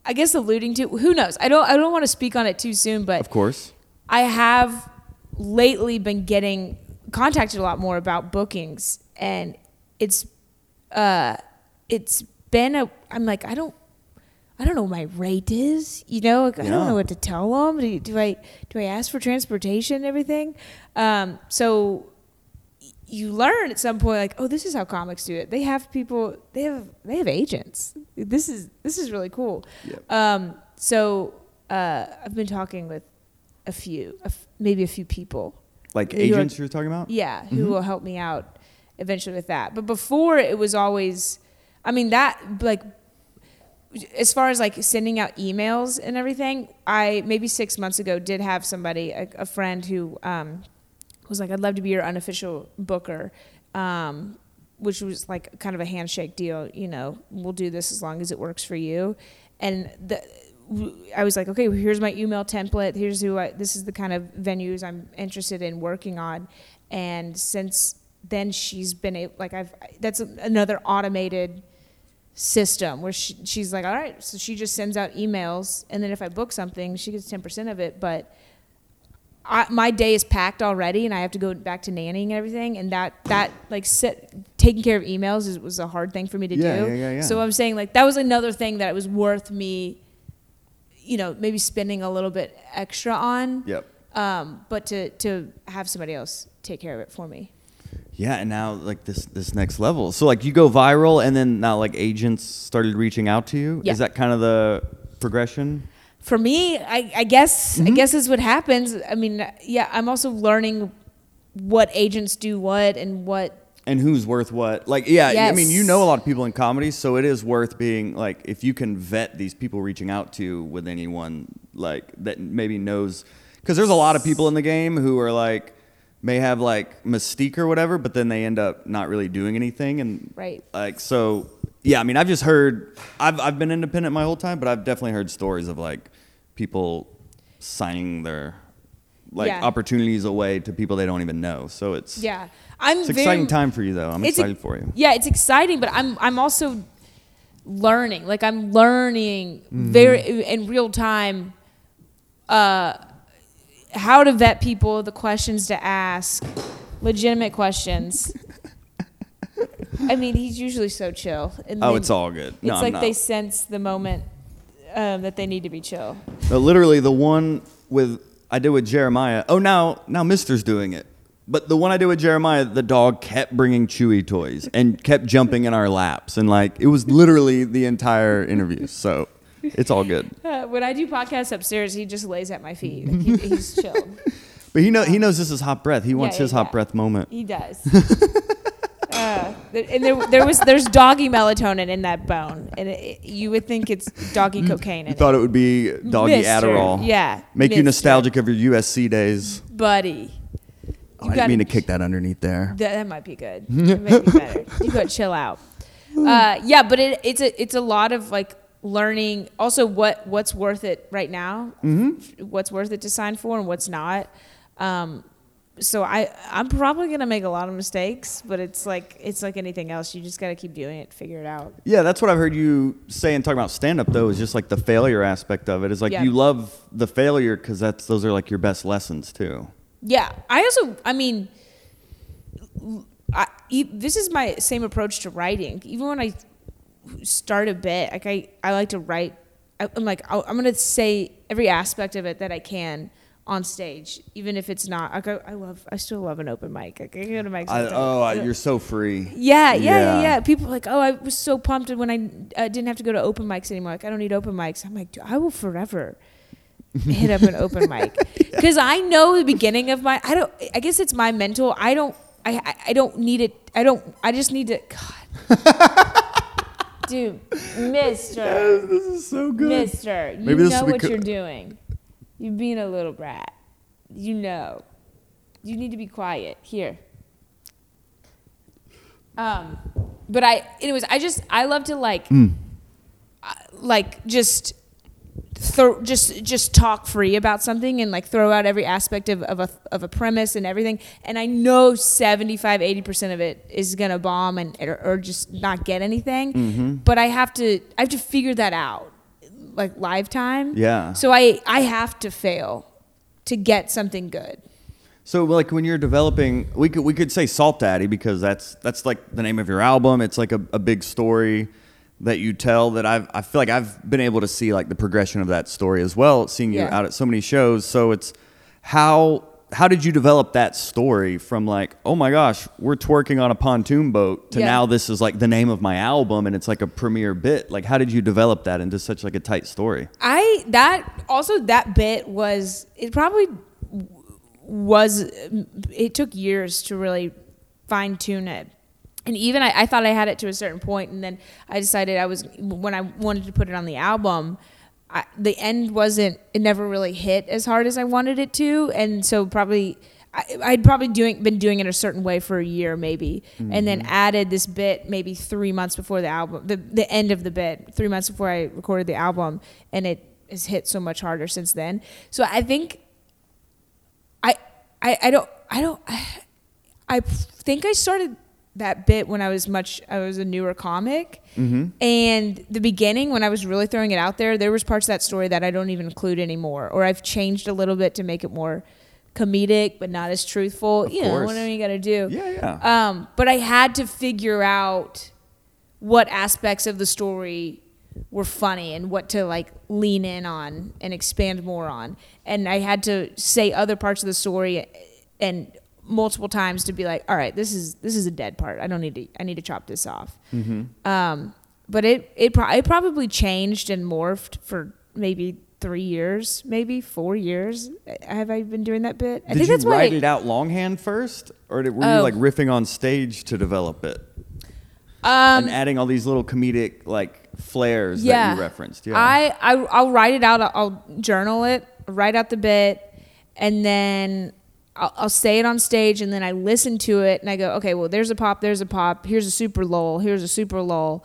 I guess, alluding to. Who knows? I don't I don't want to speak on it too soon, but Of course. I have lately been getting contacted a lot more about bookings, and it's uh, it's been a. I'm like I don't. I don't know what my rate is, you know. Like, I don't know what to tell them. Do, do I do I ask for transportation and everything? Um, so you learn at some point, like, oh, this is how comics do it. They have people. They have they have agents. This is this is really cool. Yep. Um, so uh, I've been talking with a few, a f- maybe a few people. Like agents you're talking about? Yeah, who will help me out eventually with that. But before it was always, I mean that like as far as like sending out emails and everything, I maybe six months ago did have somebody, a, a friend who um, was like, "I'd love to be your unofficial booker," um, which was like kind of a handshake deal. You know, we'll do this as long as it works for you. And the, I was like, okay, well, here's my email template. Here's who I, this is the kind of venues I'm interested in working on. And since then, she's been able, like, I've that's another automated system where she, she's like, all right, so she just sends out emails, and then if I book something, she gets ten percent of it. But I, my day is packed already, and I have to go back to nannying and everything, and that that like sit, taking care of emails is, was a hard thing for me to Yeah, do. yeah, yeah, yeah. So I'm saying like that was another thing that it was worth me, you know, maybe spending a little bit extra on. Yep. Um, but to to have somebody else take care of it for me. Yeah, and now like this this next level. So like you go viral, and then now like agents started reaching out to you. Yeah. Is that kind of the progression? for me, I, I guess Mm-hmm. I guess is what happens. I mean, yeah, I'm also learning what agents do what and what. And who's worth what? Like, yeah, I mean, you know a lot of people in comedy, so it is worth being like if you can vet these people reaching out to with anyone like that maybe knows, because there's a lot of people in the game who are like may have like mystique or whatever, but then they end up not really doing anything, and Right. like so. Yeah, I mean, I've just heard. I've I've been independent my whole time, but I've definitely heard stories of like people signing their like Yeah. opportunities away to people they don't even know. So it's Yeah, I'm. it's very, exciting time for you though. I'm excited for you. Yeah, it's exciting, but I'm I'm also learning. Like I'm learning Mm-hmm. very in real time. Uh, how to vet people, the questions to ask, legitimate questions. I mean, he's usually so chill. And Oh, it's all good. No, it's I'm like not. they sense the moment um, that they need to be chill. But literally, the one with I did with Jeremiah. Oh, now now Mister's doing it. But the one I did with Jeremiah, the dog kept bringing Chewy toys and kept jumping in our laps, and like it was literally the entire interview. So it's all good. <laughs> Uh, when I do podcasts upstairs, he just lays at my feet. Like, <laughs> he, he's chilled. But he know he knows this is hot breath. He wants yeah, his hot yeah. breath moment. He does. <laughs> uh, and there, there was there's doggy melatonin in that bone, and it, it- you would think it's doggy cocaine. You In thought it would be doggy Mister, Adderall. yeah, Make you nostalgic of your USC days. buddy. Oh, I didn't mean to kick that underneath there. That, that might be good. <laughs> That might be better. You gotta chill out. <laughs> Uh, yeah, but it, it's a it's a lot of like learning. Also, what what's worth it right now? Mm-hmm. What's worth it to sign for, and what's not. Um, so I I'm probably gonna make a lot of mistakes, but it's like it's like anything else. You just gotta keep doing it, figure it out. Yeah, that's what I've heard you say and talk about stand up though is just like the failure aspect of it. Is like Yeah. you love the failure because that's those are like your best lessons too. Yeah, I also, I mean, I, this is my same approach to writing. Even when I start a bit, like I, I like to write. I- I'm like, I'm gonna say every aspect of it that I can on stage, even if it's not. I go, I love, I still love an open mic. Like I go to mics. I, all the time. oh, I- you're so free. Yeah, yeah, yeah, Yeah. yeah. People are like, oh, I was so pumped when I uh, didn't have to go to open mics anymore. Like, I don't need open mics. I'm like, dude, I will forever hit up an open <laughs> mic because I know the beginning of my. I don't. I guess it's my mental. I don't. I. I, don't need it. I don't. I just need to. God. <laughs> Dude, Mister, This is so good. Mister, you Maybe know what you're doing. You're being a little brat. You know. You need to be quiet. Here. Um, but I, anyways, I just I love to like, Mm. uh, like just throw just just talk free about something and like throw out every aspect of, of a of a premise and everything and i know 75 80% of it is gonna bomb and or, or just not get anything Mm-hmm. but i have to i have to figure that out like live time Yeah. so i i have to fail to get something good So like when you're developing, we could we could say Salt Daddy because that's that's like the name of your album. It's like a, a big story that you tell that I've I feel like I've been able to see like the progression of that story as well, seeing you Yeah. out at so many shows. So it's how how did you develop that story from like oh my gosh we're twerking on a pontoon boat to Yeah. now this is like the name of my album and it's like a premiere bit like how did you develop that into such like a tight story I that also that bit was it probably was it took years to really fine tune it. And even I, I thought I had it to a certain point, and then I decided I was when I wanted to put it on the album. I, the end wasn't it never really hit as hard as I wanted it to, and so probably I, I'd probably doing been doing it a certain way for a year maybe, and then mm-hmm. added this bit maybe three months before the album, the the end of the bit, three months before I recorded the album, and it has hit so much harder since then. So I think I I, I don't I don't I think I started that bit when I was much I was a newer comic. And the beginning when I was really throwing it out there, there was parts of that story that I don't even include anymore or I've changed a little bit to make it more comedic but not as truthful. you know, course. whatever you got to do. Yeah, yeah. Um but I had to figure out what aspects of the story were funny and what to like lean in on and expand more on. And I had to say other parts of the story and multiple times to be like, all right, this is this is a dead part. I don't need to. I need to chop this off. Um, but it it, pro- it probably changed and morphed for maybe three years, maybe four years. Have I been doing that bit? I did think you that's write why. it out longhand first or did, were Oh. you like riffing on stage to develop it Um, and adding all these little comedic like flares yeah. that you referenced yeah I, I I'll write it out. I'll, I'll journal it, write out the bit, and then I'll, I'll say it on stage, and then I listen to it, and I go, okay, well, there's a pop, there's a pop, here's a super lull, here's a super lull,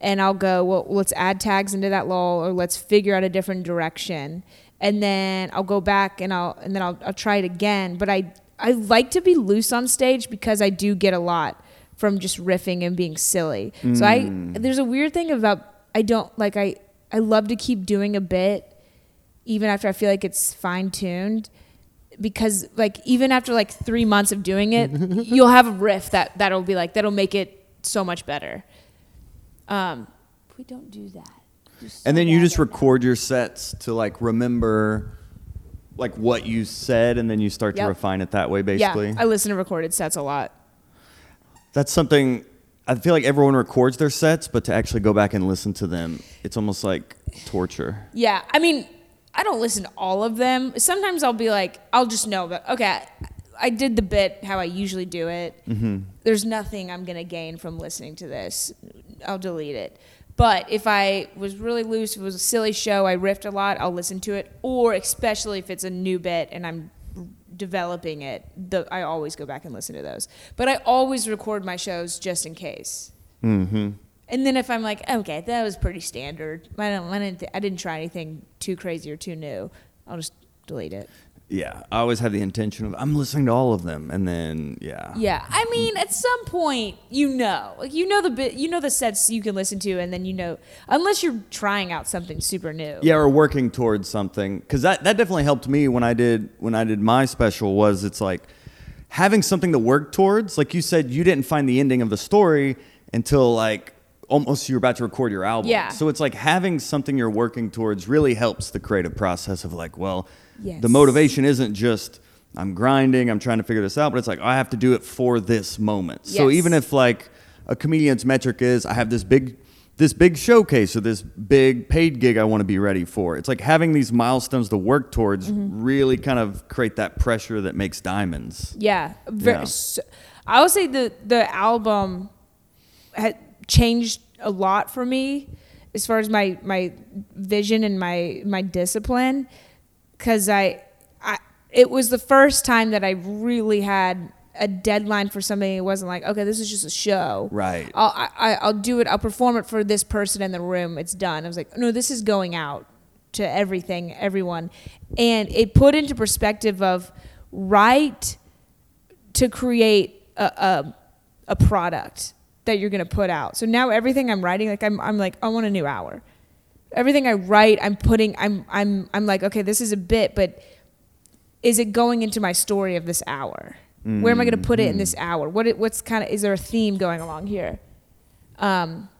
and I'll go, well, let's add tags into that lull, or let's figure out a different direction, and then I'll go back and I'll and then I'll, I'll try it again. But I I like to be loose on stage because I do get a lot from just riffing and being silly. So I mm. there's a weird thing about I don't like I I love to keep doing a bit even after I feel like it's fine tuned because like even after like 3 months of doing it <laughs> you'll have a riff that that'll be like that'll make it so much better. Um we don't do that. Just and then you just at that. record your sets to like remember like what you said and then you start to refine it that way basically Yeah, I listen to recorded sets a lot. that's something i feel like everyone records their sets but to actually go back and listen to them it's almost like torture Yeah, I mean, I don't listen to all of them. Sometimes I'll be like, I'll just know that okay, I did the bit how I usually do it. There's nothing I'm gonna gain from listening to this. I'll delete it. But if I was really loose, if it was a silly show, I riffed a lot, I'll listen to it. Or especially if it's a new bit and I'm developing it, the, I always go back and listen to those. But I always record my shows just in case. mm-hmm And then if I'm like, okay, that was pretty standard. I don't, I didn't, I didn't try anything too crazy or too new. I'll just delete it. yeah i always have the intention of i'm listening to all of them and then yeah Yeah, I mean, at some point, you know, like you know the bit, you know the sets you can listen to, and then you know, unless you're trying out something super new. yeah or working towards something because that, that definitely helped me when i did when i did my special was it's like having something to work towards like you said you didn't find the ending of the story until like almost you're about to record your album Yeah. so it's like having something you're working towards really helps the creative process of like well Yes. the motivation isn't just i'm grinding i'm trying to figure this out but it's like i have to do it for this moment so even if like a comedian's metric is i have this big this big showcase or this big paid gig I want to be ready for. It's like having these milestones to work towards Mm-hmm. really kind of create that pressure that makes diamonds. Yeah, ver- Yeah. so- I would say the the album had changed a lot for me as far as my my vision and my my discipline because I I it was the first time that I really had a deadline for something. It wasn't like okay, this is just a show. Right. I'll I, I- I'll do it. I'll perform it for this person in the room. It's done. I was like, no, this is going out to everything, everyone, and it put into perspective of right to create a, a, a product that you're going to put out. So now everything I'm writing, like I'm, I'm like, I want a new hour. Everything I write, I'm putting, I'm, I'm, I'm like, okay, this is a bit, but is it going into my story of this hour? Where am I going to put it in this hour? What, it, what's kind of, is there a theme going along here? Um,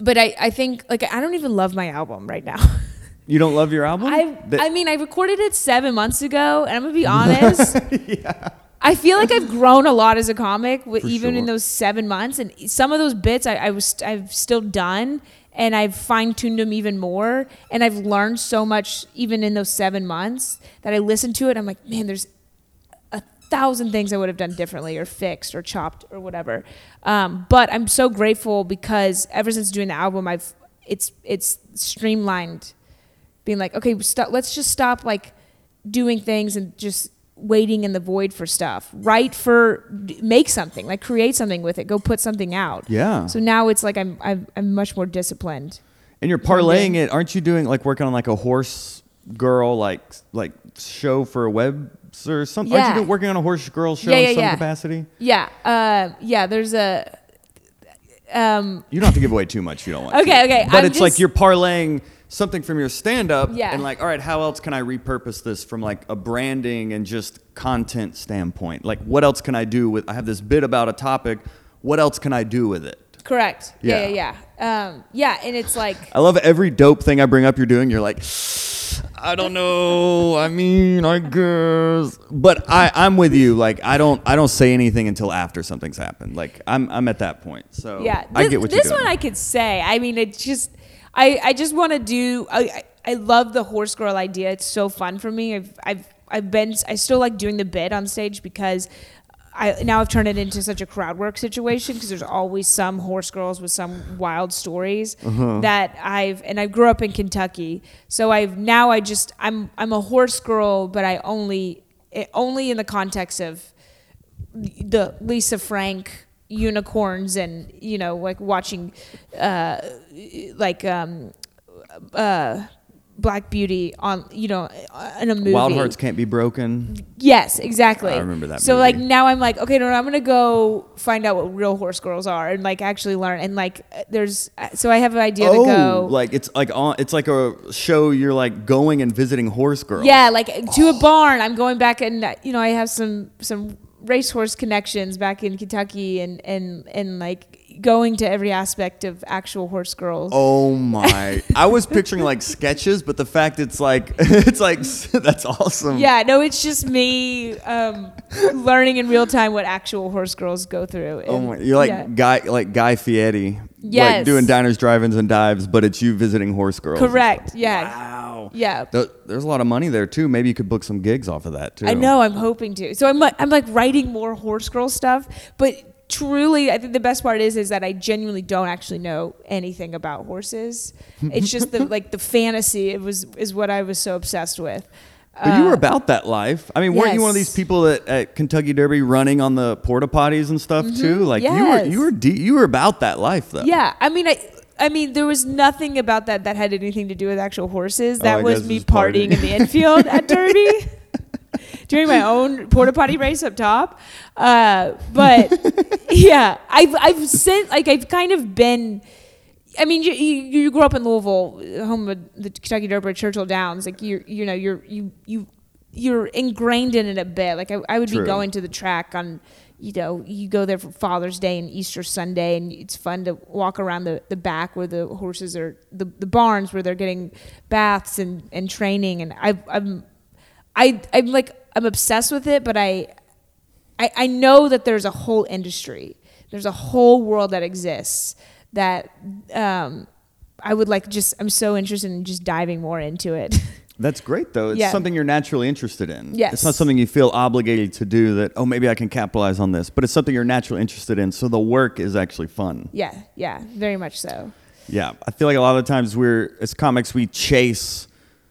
but I, I think like I don't even love my album right now. <laughs> You don't love your album? I That- I mean I recorded it seven months ago, and I'm gonna be honest. <laughs> I feel like I've grown a lot as a comic, even in those seven months, and some of those bits I, I was I've still done, and I've fine tuned them even more, and I've learned so much even in those seven months that I listen to it. I'm like, man, there's a thousand things I would have done differently or fixed or chopped or whatever. Um, but I'm so grateful because ever since doing the album, I've it's it's streamlined, being like, okay, stop, let's just stop like doing things and just waiting in the void for stuff. Write for make something, like create something with it. Go put something out. Yeah. So now it's like I'm I'm, I'm much more disciplined. And you're parlaying it, aren't you doing like working on like a horse girl like like show for a web or something? Yeah. Aren't you working on a horse girl show Yeah, yeah, in some yeah. capacity? Yeah. Uh, yeah. There's a. Um, You don't have to give away too much. if You don't want. Okay, to. okay, But I'm it's like you're parlaying something from your stand up Yeah. and like all right how else can i repurpose this from like a branding and just content standpoint like what else can i do with i have this bit about a topic what else can i do with it correct. Yeah. Yeah. Yeah. Yeah. Um, yeah. And it's like. i love every dope thing i bring up you're doing you're like i don't know i mean i guess but i i'm with you like i don't i don't say anything until after something's happened like i'm i'm at that point so Yeah, i get what this you're doing This one I could say. I mean, it just, I, I just want to do. I, I love the horse girl idea. It's so fun for me. I've, I've, I've been. I still like doing the bit on stage because. I, now I've turned it into such a crowd work situation because there's always some horse girls with some wild stories Uh-huh. that I've and I grew up in Kentucky, so I've now I just I'm I'm a horse girl, but I only only in the context of the Lisa Frank unicorns and you know like watching uh like um uh Black Beauty on you know in a movie. wild hearts can't be broken Yes, exactly. I remember that So movie. like now I'm like okay, no, no, I'm gonna go find out what real horse girls are and like actually learn and like uh, there's so I have an idea to go. Oh, like it's like on it's like a show you're like going and visiting horse girls Yeah, like to a barn. I'm going back and uh, you know I have some some racehorse connections back in Kentucky and and and like going to every aspect of actual horse girls. Oh my! <laughs> I was picturing like sketches, but the fact it's like <laughs> it's like <laughs> that's awesome. Yeah, no, it's just me um, learning in real time what actual horse girls go through. Oh my! You're like yeah. guy like Guy Fieri. Like doing diners, drive-ins, and dives, but it's you visiting horse girls. correct. Yeah, Wow. yeah. Th- There's a lot of money there too. Maybe you could book some gigs off of that too. I know. I'm hoping to. So I'm like, I'm like writing more horse girl stuff, but truly, I think the best part is is that I genuinely don't actually know anything about horses. It's just the <laughs> like the fantasy. It was is what I was so obsessed with. But you were Uh, about that life. I mean, weren't you one of these people that at Kentucky Derby running on the porta potties and stuff too? Like you were Mm-hmm. You were de- you were about that life though. Yeah, I mean, I. I mean, there was nothing about that that had anything to do with actual horses. Oh, That was me partying in the <laughs> infield at Derby, <laughs> <laughs> doing my own porta potty race up top. Uh, but <laughs> yeah, I've I've sent like I've kind of been. I mean, you, you you grew up in Louisville, home of the Kentucky Derby Churchill Downs. Like you you know you're you you you're ingrained in it a bit. Like I, I would True. be going to the track on, you know, you go there for Father's Day and Easter Sunday, and it's fun to walk around the, the back where the horses are the, the barns where they're getting baths and, and training. And I I'm I I'm like I'm obsessed with it, but I I, I know that there's a whole industry. There's a whole world that exists that um, I would like just I'm so interested in just diving more into it. <laughs> That's great though. It's Yeah. something you're naturally interested in. Yes. It's not something you feel obligated to do that, oh, maybe I can capitalize on this, but it's something you're naturally interested in. So the work is actually fun. yeah, yeah, very much so. Yeah. I feel like a lot of times we're, as comics, we chase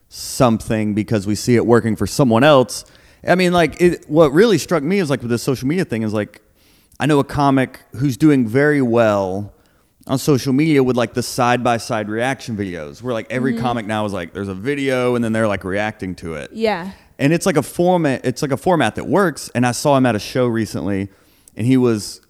something because we see it working for someone else. I mean, like, it, what really struck me is like with the social media thing is like, I know a comic who's doing very well on social media with like the side by side reaction videos where like every mm-hmm. comic now is like there's a video and then they're like reacting to it. Yeah. And it's like a format it's like a format that works and I saw him at a show recently and he was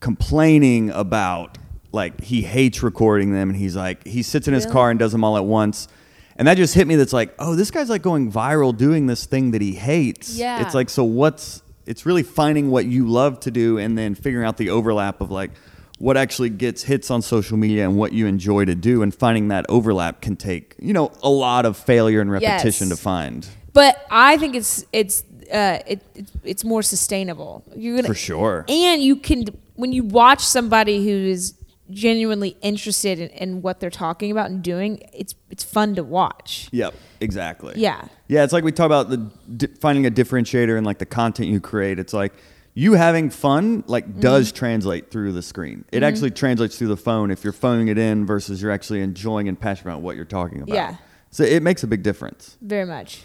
complaining about like he hates recording them and he's like he sits in his Really? car and does them all at once. And that just hit me that's like, oh, this guy's like going viral doing this thing that he hates. Yeah. It's like so what's it's really finding what you love to do and then figuring out the overlap of like what actually gets hits on social media and what you enjoy to do and finding that overlap can take, you know, a lot of failure and repetition Yes. to find. But I think it's it's uh, it, it it's more sustainable. You're gonna For sure. and you can when you watch somebody who is genuinely interested in, in what they're talking about and doing. It's it's fun to watch. Yep, exactly. Yeah. Yeah, it's like we talk about the di- finding a differentiator in like the content you create. It's like you having fun like Mm-hmm. does translate through the screen. It actually translates through the phone if you're phoning it in versus you're actually enjoying and passionate about what you're talking about. Yeah. So it makes a big difference. Very much.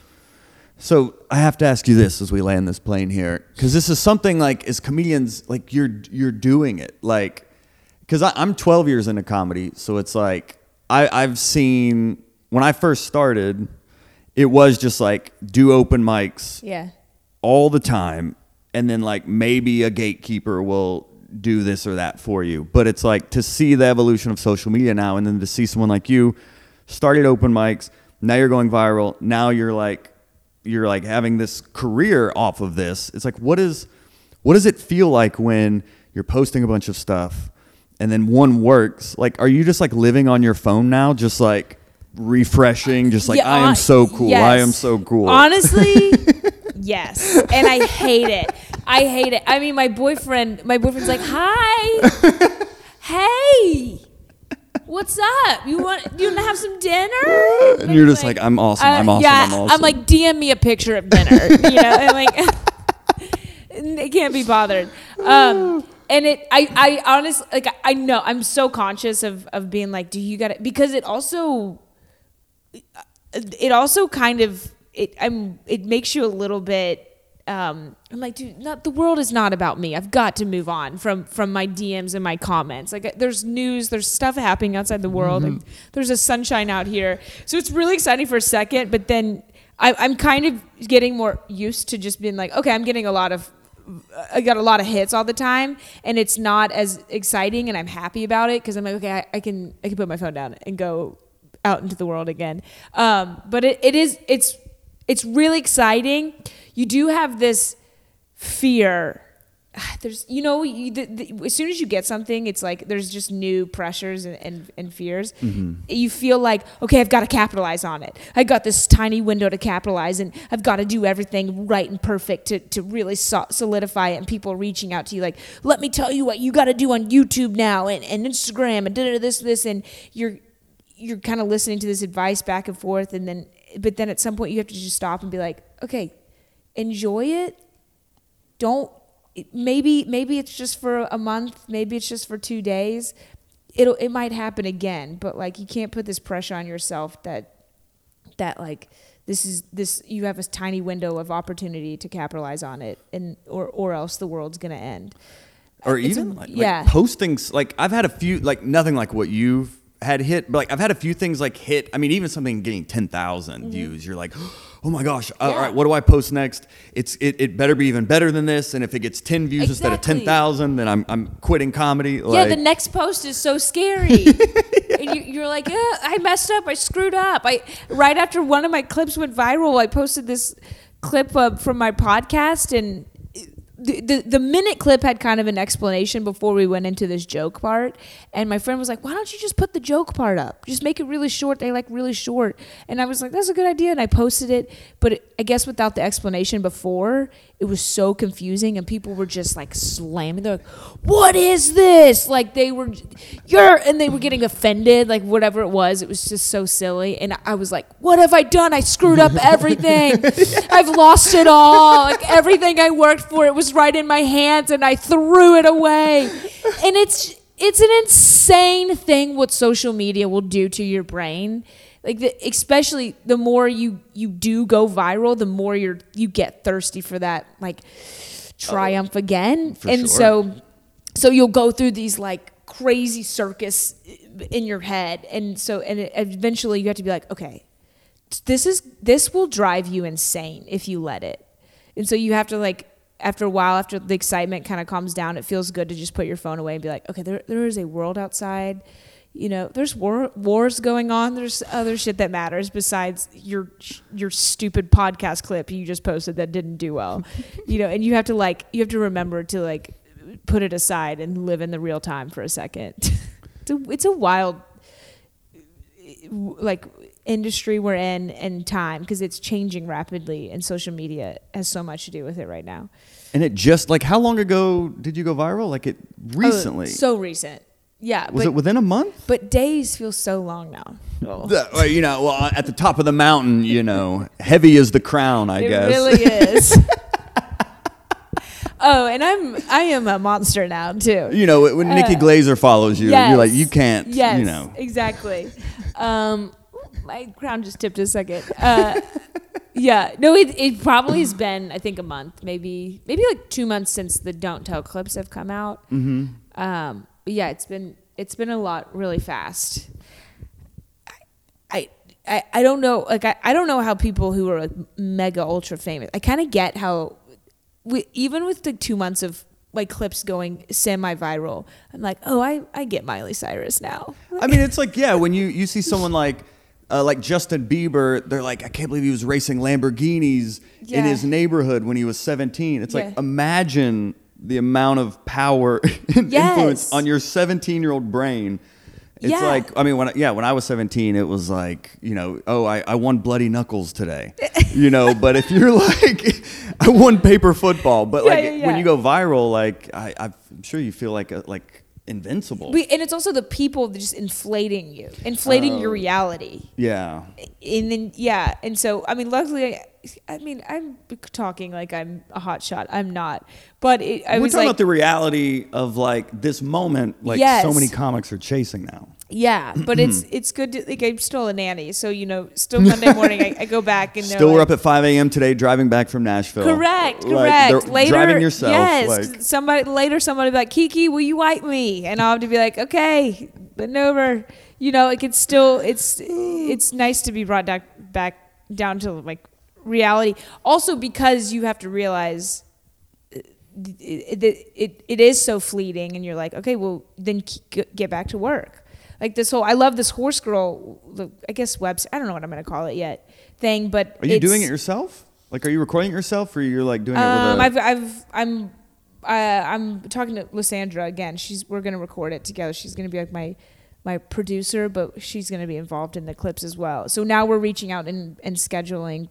So I have to ask you this as we land this plane here, because this is something like as comedians, like you're you're doing it, like because I'm 12 years into comedy, so it's like I, I've seen when I first started, it was just like do open mics Yeah. all the time, and then like maybe a gatekeeper will do this or that for you. But it's like to see the evolution of social media now, and then to see someone like you started open mics, now you're going viral, now you're like you're like having this career off of this. It's like what is what does it feel like when you're posting a bunch of stuff and then one works? Like are you just like living on your phone now, just like refreshing, just like Yeah, I am so cool. I am so cool. Honestly, <laughs> yes. And I hate it. I hate it. I mean, my boyfriend, my boyfriend's like, "Hi, <laughs> hey, what's up? You want you want to have some dinner?" And you're just like, "I'm awesome, I'm awesome, Uh, yeah, I'm awesome." like, DM me a picture of dinner. You know, and like, <laughs> they can't be bothered. Um, and it, I, I honestly, like, I know I'm so conscious of of being like, do you got it? Because it also it also kind of it I'm it makes you a little bit um I'm like dude not the world is not about me. I've got to move on from from my DMs and my comments. Like there's news there's stuff happening outside the world. Like, there's a sunshine out here. So it's really exciting for a second but then I, I'm kind of getting more used to just being like okay I'm getting a lot of I got a lot of hits all the time, and it's not as exciting, and I'm happy about it because I'm like, okay, I, I can I can put my phone down and go out into the world again. Um, but it, it is it's it's really exciting. You do have this fear. <sighs> There's you know you, the, the, as soon as you get something, it's like there's just new pressures and, and, and fears. Mm-hmm. You feel like okay, I've got to capitalize on it. I got this tiny window to capitalize, and I've got to do everything right and perfect to to really so- solidify it. And people reaching out to you like, let me tell you what you got to do on YouTube now and, and Instagram and this this, and you're you're kind of listening to this advice back and forth and then but then at some point you have to just stop and be like okay enjoy it don't maybe maybe it's just for a month maybe it's just for two days it'll it might happen again but like you can't put this pressure on yourself that that like this is this you have a tiny window of opportunity to capitalize on it and or or else the world's gonna end or It's even a- like, yeah. like posting like I've had a few like nothing like what you've had hit but like I've had a few things like hit I mean even something getting 10,000 views you're like <gasps> oh my gosh all Mm-hmm. Yeah. right what do I post next it's it, it better be even better than this and if it gets 10 views instead of Exactly. 10,000 then I'm I'm quitting comedy yeah, the next post is so scary. <laughs> and you, you're like, "Ugh, I messed up. I screwed up. I right after one of my clips went viral, I posted this clip uh, from my podcast, and the, the minute clip had kind of an explanation before we went into this joke part. And my friend was like, "Why don't you just put the joke part up? Just make it really short. They like really short." And I was like, "That's a good idea." And I posted it, but I guess without the explanation before, it was so confusing, and people were just like slamming. They're like, "What is this?" Like they were, you're, and they were getting offended, like whatever it was. It was just so silly, and I was like, "What have I done? I screwed up <laughs> everything. I've lost it all. Like everything I worked for, it was right in my hands, and I threw it away." And it's it's an insane thing what social media will do to your brain like the, especially the more you you do go viral the more you're you get thirsty for that like triumph oh, again for and sure. so so you'll go through these like crazy circus uh, in your head, and so and eventually you have to be like, okay, this is this will drive you insane if you let it, and so you have to like after a while, after the excitement kind of calms down, it feels good to just put your phone away and be like, okay, there there is a world outside. You know, there's war, wars going on. There's other shit that matters besides your your stupid podcast clip you just posted that didn't do well. <laughs> you know, and you have to like you have to remember to like put it aside and live in the real time for a second. <laughs> it's, a, it's a wild like industry we're in and time because it's changing rapidly and social media has so much to do with it right now. And it just like how long ago did you go viral? Like it oh, recently. Oh, so recent. Yeah. was but, it within a month? But days feel so long now. The- well, you know, well, at the top of the mountain, you know, heavy is the crown, I it guess. It really <laughs> is. <laughs> oh, and I'm I am a monster now too. you know, when Nikki Uh, Glazer follows you, you're like, you can't, Yes, you know. exactly. Um, my crown just tipped a second. Uh, yeah, no, it, it probably has been I think a month, maybe maybe like two months since the Don't Tell clips have come out. Mm-hmm. Um, but yeah, it's been it's been a lot really fast. I I, I don't know like I, I don't know how people who are like mega ultra famous I kind of get how we, even with the two months of like clips going semi viral I'm like oh I, I get Miley Cyrus now I mean, it's like, yeah, when you, you see someone like, uh, like Justin Bieber, they're like, I can't believe he was racing Lamborghinis in his neighborhood when he was 17. It's Yeah. like, imagine the amount of power <laughs> and Yes. influence on your 17 year old brain. It's Yeah. like, I mean, when I, yeah, when I was 17, it was like, you know, oh, I, I won bloody knuckles today, <laughs> you know. But if you're like, <laughs> I won paper football, but Yeah, like yeah, when you go viral, like I, I'm sure you feel like a, like invincible. We, and it's also the people just inflating you inflating Oh. your reality yeah. and then yeah and so i mean luckily i, I mean i'm talking like i'm a hot shot i'm not but it, i We're was talking like about the reality of like this moment, like Yes. so many comics are chasing now. Yeah but it's <clears throat> it's good to like i'm still a nanny so you know still monday morning I, I go back and Still, we're like, up at 5 a.m. today, driving back from Nashville. Correct, Like, correct. later, driving yourself. Yes, like, somebody later, somebody be like, Kiki, will you wipe me? And I'll have to be like, okay, bend over. You know, like it's still, it's, it's nice to be brought back back down to like reality. Also, because you have to realize uh, it, it, it, it is so fleeting, and you're like, okay, well, then get back to work. Like this whole, I love this horse girl, I guess website. I don't know what I'm gonna call it yet. Thing, but are you doing it yourself? Like, are you recording it yourself, or you're like doing um, it with a? I've, I've, I'm, uh, I'm talking to Lysandra again. She's, we're gonna record it together. She's gonna be like my, my producer, but she's gonna be involved in the clips as well. So now we're reaching out and, and scheduling,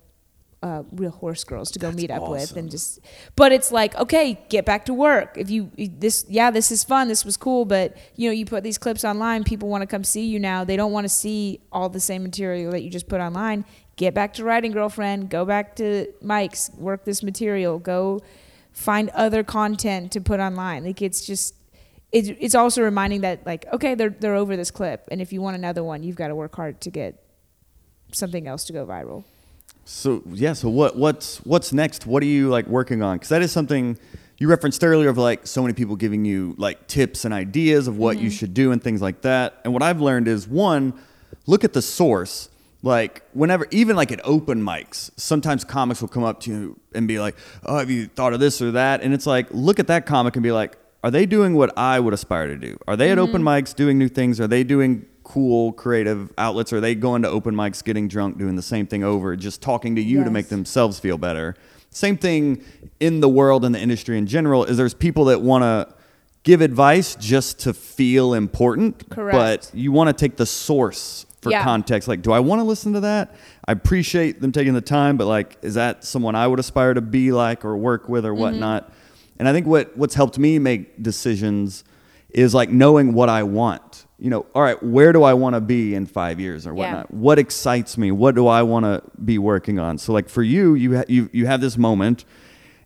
uh, real horse girls to go That's meet up with and just. But it's like, okay, get back to work. If you this, yeah, this is fun. This was cool, but you know, you put these clips online. People want to come see you now. They don't want to see all the same material that you just put online. Get back to writing, girlfriend. Go back to Mike's. Work this material. Go find other content to put online. Like it's just it's it's also reminding that like okay they're they're over this clip and if you want another one you've got to work hard to get something else to go viral. So yeah, so what what's what's next? What are you like working on? Because that is something you referenced earlier of like so many people giving you like tips and ideas of what you mm-hmm. should do and things like that. And what I've learned is one, look at the source. Like whenever, even like at open mics, sometimes comics will come up to you and be like, "Oh, have you thought of this or that?" And it's like, look at that comic and be like, "Are they doing what I would aspire to do? Are they at open mm-hmm. mics doing new things? Are they doing cool creative outlets? Are they going to open mics, getting drunk, doing the same thing over, just talking to you to make themselves feel better?" Same thing in the world and the industry in general is there's people that want to give advice just to feel important, Correct. but you want to take the source for Yeah. context. Like, do I want to listen to that? I appreciate them taking the time, but like, is that someone I would aspire to be like or work with or Mm-hmm. whatnot? And I think what what's helped me make decisions is like knowing what I want. You know, all right, where do I want to be in five years or Yeah. whatnot? What excites me? What do I want to be working on? So, like for you, you ha- you you have this moment,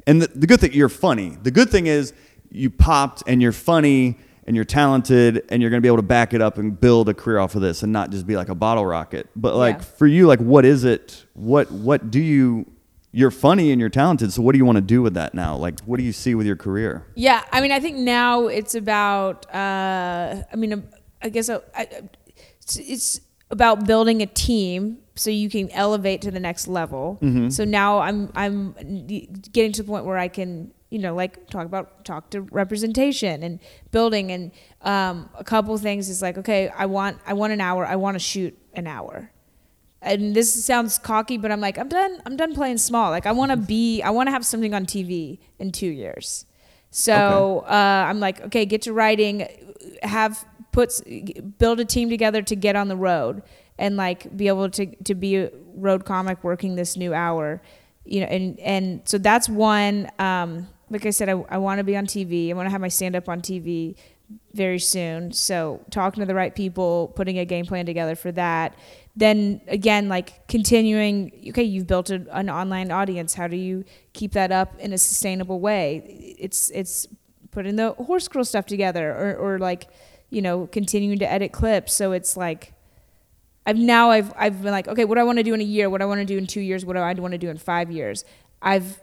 and the, the good thing you're funny. The good thing is you popped and you're funny and you're talented and you're going to be able to back it up and build a career off of this and not just be like a bottle rocket. But like Yeah. for you, like what is it? What what do you you're funny and you're talented. So what do you want to do with that now? Like, what do you see with your career? Yeah, I mean, I think now it's about. Uh, I mean, I guess I, I, it's, it's about building a team so you can elevate to the next level. So now I'm I'm getting to the point where I can you know like talk about talk to representation and building and um, a couple things is like okay I want I want an hour I want to shoot an hour and this sounds cocky, but I'm like, I'm done. I'm done playing small. Like I want to be. I want to have something on TV in two years. So uh, I'm like, okay, get to writing, have puts build a team together to get on the road and like be able to to be a road comic working this new hour, you know. And and so that's one. Um, like I said, I, I want to be on TV. I want to have my stand up on TV very soon. So talking to the right people, putting a game plan together for that. Then again, like continuing. Okay, you've built a, an online audience. How do you keep that up in a sustainable way? It's it's putting the horse girl stuff together, or or like you know continuing to edit clips. So it's like. I've now I've I've been like okay what do I want to do in a year what do I want to do in two years what do I want to do in five years I've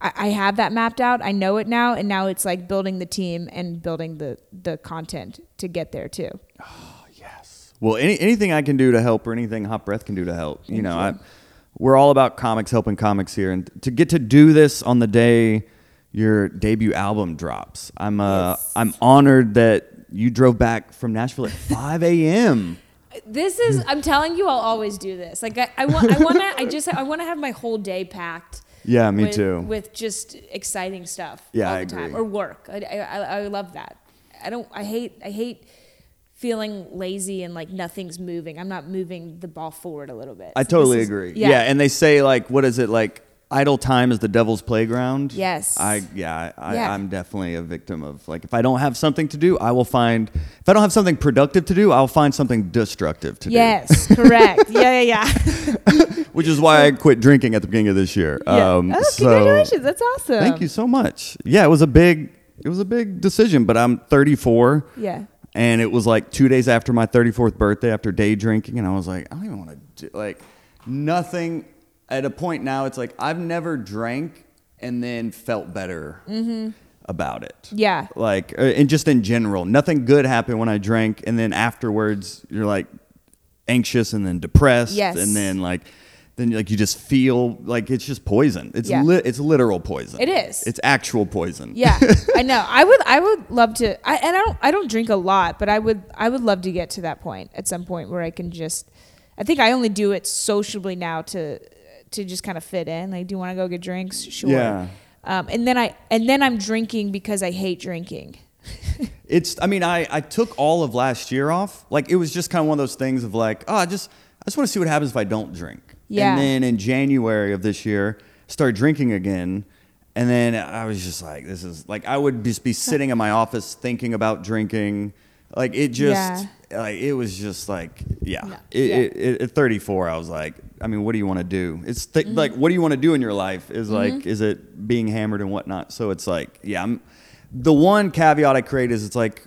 I, I have that mapped out. I know it now, and now it's like building the team and building the the content to get there too. Oh <sighs> yes. Well, any, anything I can do to help or anything Hot Breath can do to help, you know, I, we're all about comics helping comics here, and to get to do this on the day your debut album drops, I'm uh, Yes. I'm honored that you drove back from Nashville at 5 a.m. This is I'm telling you, I'll always do this. Like I, I want, I want to, I just, I want to have my whole day packed. Yeah, me with, too. With just exciting stuff. Yeah, all I the time. agree. Or work. I, I, I I love that. I don't. I hate. I hate feeling lazy and like nothing's moving. I'm not moving the ball forward a little bit. I So totally is- agree. Yeah. Yeah. and they say like, what is it like? Idle time is the devil's playground. Yes. I yeah, I, Yeah. I'm definitely a victim of like if I don't have something to do, I will find if I don't have something productive to do, I'll find something destructive to do. Yes, correct. Yeah, yeah, yeah. <laughs> Which is why I quit drinking at the beginning of this year. yeah. Um, oh, so- congratulations! That's awesome. Thank you so much. Yeah, it was a big it was a big decision, but I'm 34. Yeah. And it was like 2 days after my 34th birthday after day drinking and I was like, I don't even want to do like nothing at a point now it's like I've never drank and then felt better about it. Mm-hmm. Yeah. Like uh, and just in general, nothing good happened when I drank and then afterwards you're like anxious and then depressed Yes. and then like then like you just feel like it's just poison. It's Yeah. li- it's literal poison. It is. It's actual poison. Yeah, <laughs> I know. I would. I would love to. I, and I don't. I don't drink a lot, but I would. I would love to get to that point at some point where I can just. I think I only do it sociably now to, to just kind of fit in. Like, do you want to go get drinks? Sure. Yeah. Um, and then I and then I'm drinking because I hate drinking. <laughs> It's I mean I I took all of last year off. Like it was just kind of one of those things of like, oh, I just I just want to see what happens if I don't drink. Yeah. And then in January of this year, started drinking again. And then I was just like, this is like I would just be sitting in my office thinking about drinking. Like it just like it was just like yeah. No. It, Yeah. It, it, at 34, I was like, I mean, what do you want to do? It's th- Mm-hmm. like, what do you want to do in your life? Is like, is it being hammered and whatnot? So it's like, yeah. I'm, the one caveat I create is it's like,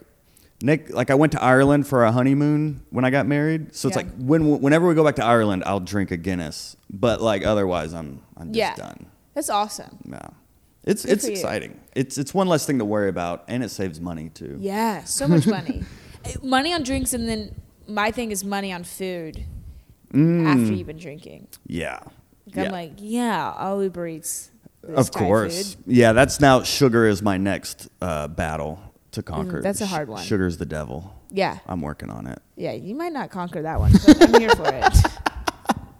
Nick, like I went to Ireland for a honeymoon when I got married. So it's Yeah. like when whenever we go back to Ireland, I'll drink a Guinness. But like otherwise, I'm I'm just Yeah. done. That's awesome. Yeah, it's Good it's exciting. It's it's one less thing to worry about, and it saves money too. Yeah, so much money. <laughs> money on drinks, and then my thing is money on food after you've been drinking. Yeah. Like, Mm. yeah. I'm like, yeah, I'll Uber Eats. of course. Yeah, that's now sugar is my next uh, battle to conquer. Mm, that's a hard one. Sugar's the devil. Yeah, I'm working on it. yeah. You might not conquer that one, but I'm here for it.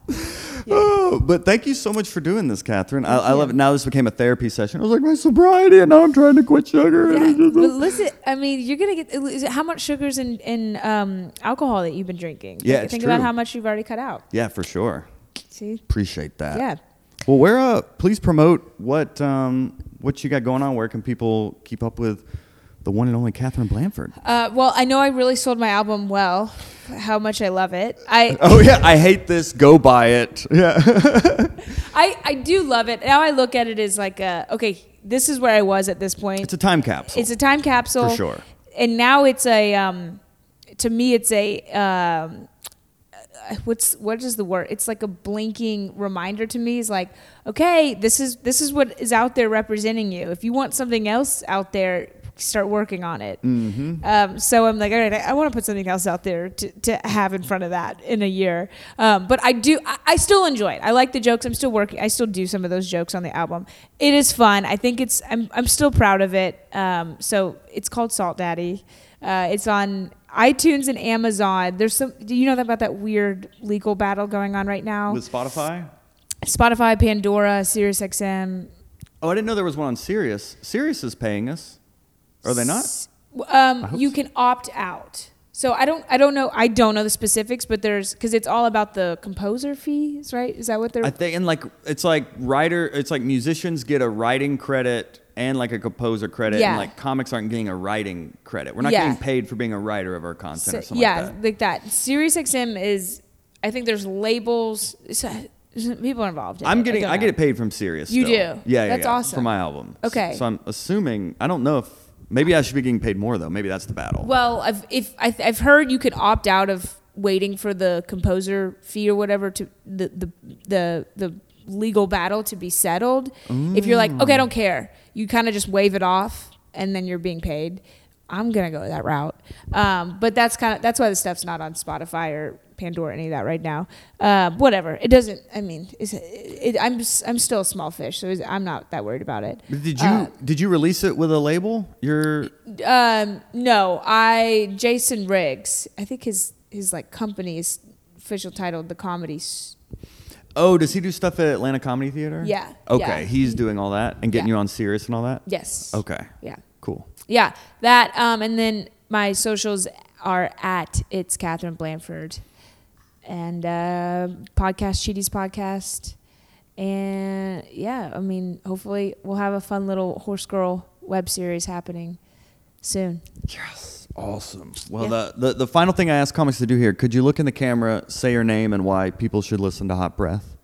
<laughs> <laughs> Oh, but thank you so much for doing this, Catherine. I, I love it. Now this became a therapy session. I was like, my sobriety, and now I'm trying to quit sugar. Yeah, but listen, I mean, you're gonna get. How much sugars in in um, alcohol that you've been drinking? Yeah, think, think about how much you've already cut out. yeah, for sure. See, Appreciate that. yeah. Well, where? Uh, please promote what um, what you got going on. Where can people keep up with the one and only Catherine Blandford? Uh, well, I know I really sold my album well. How much I love it. I <laughs> Oh yeah, I hate this. Go buy it. <laughs> Yeah. I I do love it. Now I look at it as like a okay. This is where I was at this point. it's a time capsule. It's a time capsule For sure. And now it's a um, to me it's a um, what's what is the word? It's like a blinking reminder to me. Is like, okay, this is this is what is out there representing you. If you want something else out there, start working on it. Mm-hmm. Um, so I'm like, all right, I, I want to put something else out there to, to have in front of that in a year. Um, but I do, I, I still enjoy it. I like the jokes. I'm still working. I still do some of those jokes on the album. It is fun. I think it's. I'm I'm still proud of it. Um, so it's called Salt Daddy. Uh, it's on iTunes and Amazon. There's some. Do you know about that weird legal battle going on right now? With Spotify? Spotify, Pandora, SiriusXM. Oh, I didn't know there was one on Sirius. Sirius is paying us. Are they not? Um, you can opt out. So I don't, I don't know, I don't know the specifics, but there's because it's all about the composer fees, right? Is that what they're? I think, and like, it's like writer, it's like musicians get a writing credit and like a composer credit, Yeah. and like comics aren't getting a writing credit. We're not Yeah. getting paid for being a writer of our content or something yeah, like that. like that. SiriusXM is, I think there's labels. people involved. In I'm it. getting, don't I, get it paid from Sirius. You still. do? Yeah, yeah, That's yeah, awesome. for my album. Okay. So I'm assuming, I don't know if maybe I should be getting paid more though. Maybe that's the battle. Well, I've, if I, I've heard you could opt out of waiting for the composer fee or whatever to the the the, the legal battle to be settled. If you're like, okay, I don't care, you kind of just wave it off, and then you're being paid. I'm gonna go that route, um, but that's kind of that's why the stuff's not on Spotify or Pandora any of that right now. Uh, whatever, it doesn't. I mean, it's, it, I'm I'm still a small fish, so I'm not that worried about it. did you uh, did you release it with a label? Your Um, no, I Jason Riggs. I think his his like company's official title, the comedy. S- oh, does he do stuff at Atlanta Comedy Theater? Yeah, Okay, yeah. he's doing all that and getting Yeah. you on Sirius and all that. Yes. Okay. Yeah. Cool. Yeah. That. Um, and then my socials are at it's Catherine Blandford, and uh, podcast Cheaties podcast, and yeah, I mean, hopefully we'll have a fun little horse girl web series happening soon. Yes. Awesome. Well, Yeah. the, the the final thing I ask comics to do here, could you look in the camera, say your name and why people should listen to Hot Breath?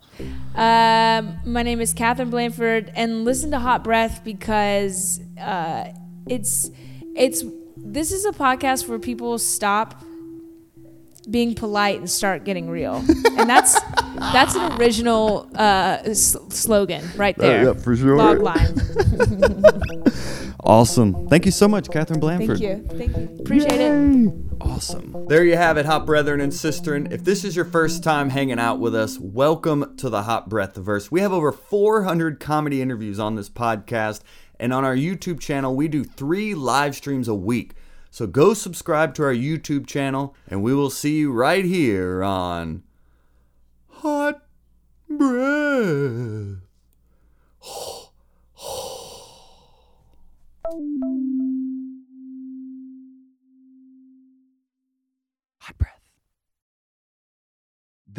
Um, my name is Catherine Blandford, and listen to Hot Breath because uh, it's it's this is a podcast where people stop being polite and start getting real, and that's <laughs> that's an original uh, s- slogan right there. yeah, for sure. Log line. <laughs> Awesome. Thank you so much, Catherine Blandford. Thank you. Thank you. Appreciate it. Awesome. There you have it, hot brethren and sisterin. If this is your first time hanging out with us, welcome to the Hot Breath Verse. We have over 400 comedy interviews on this podcast, and on our YouTube channel, we do three live streams a week. So go subscribe to our YouTube channel, and we will see you right here on Hot Breath. Hot Breath.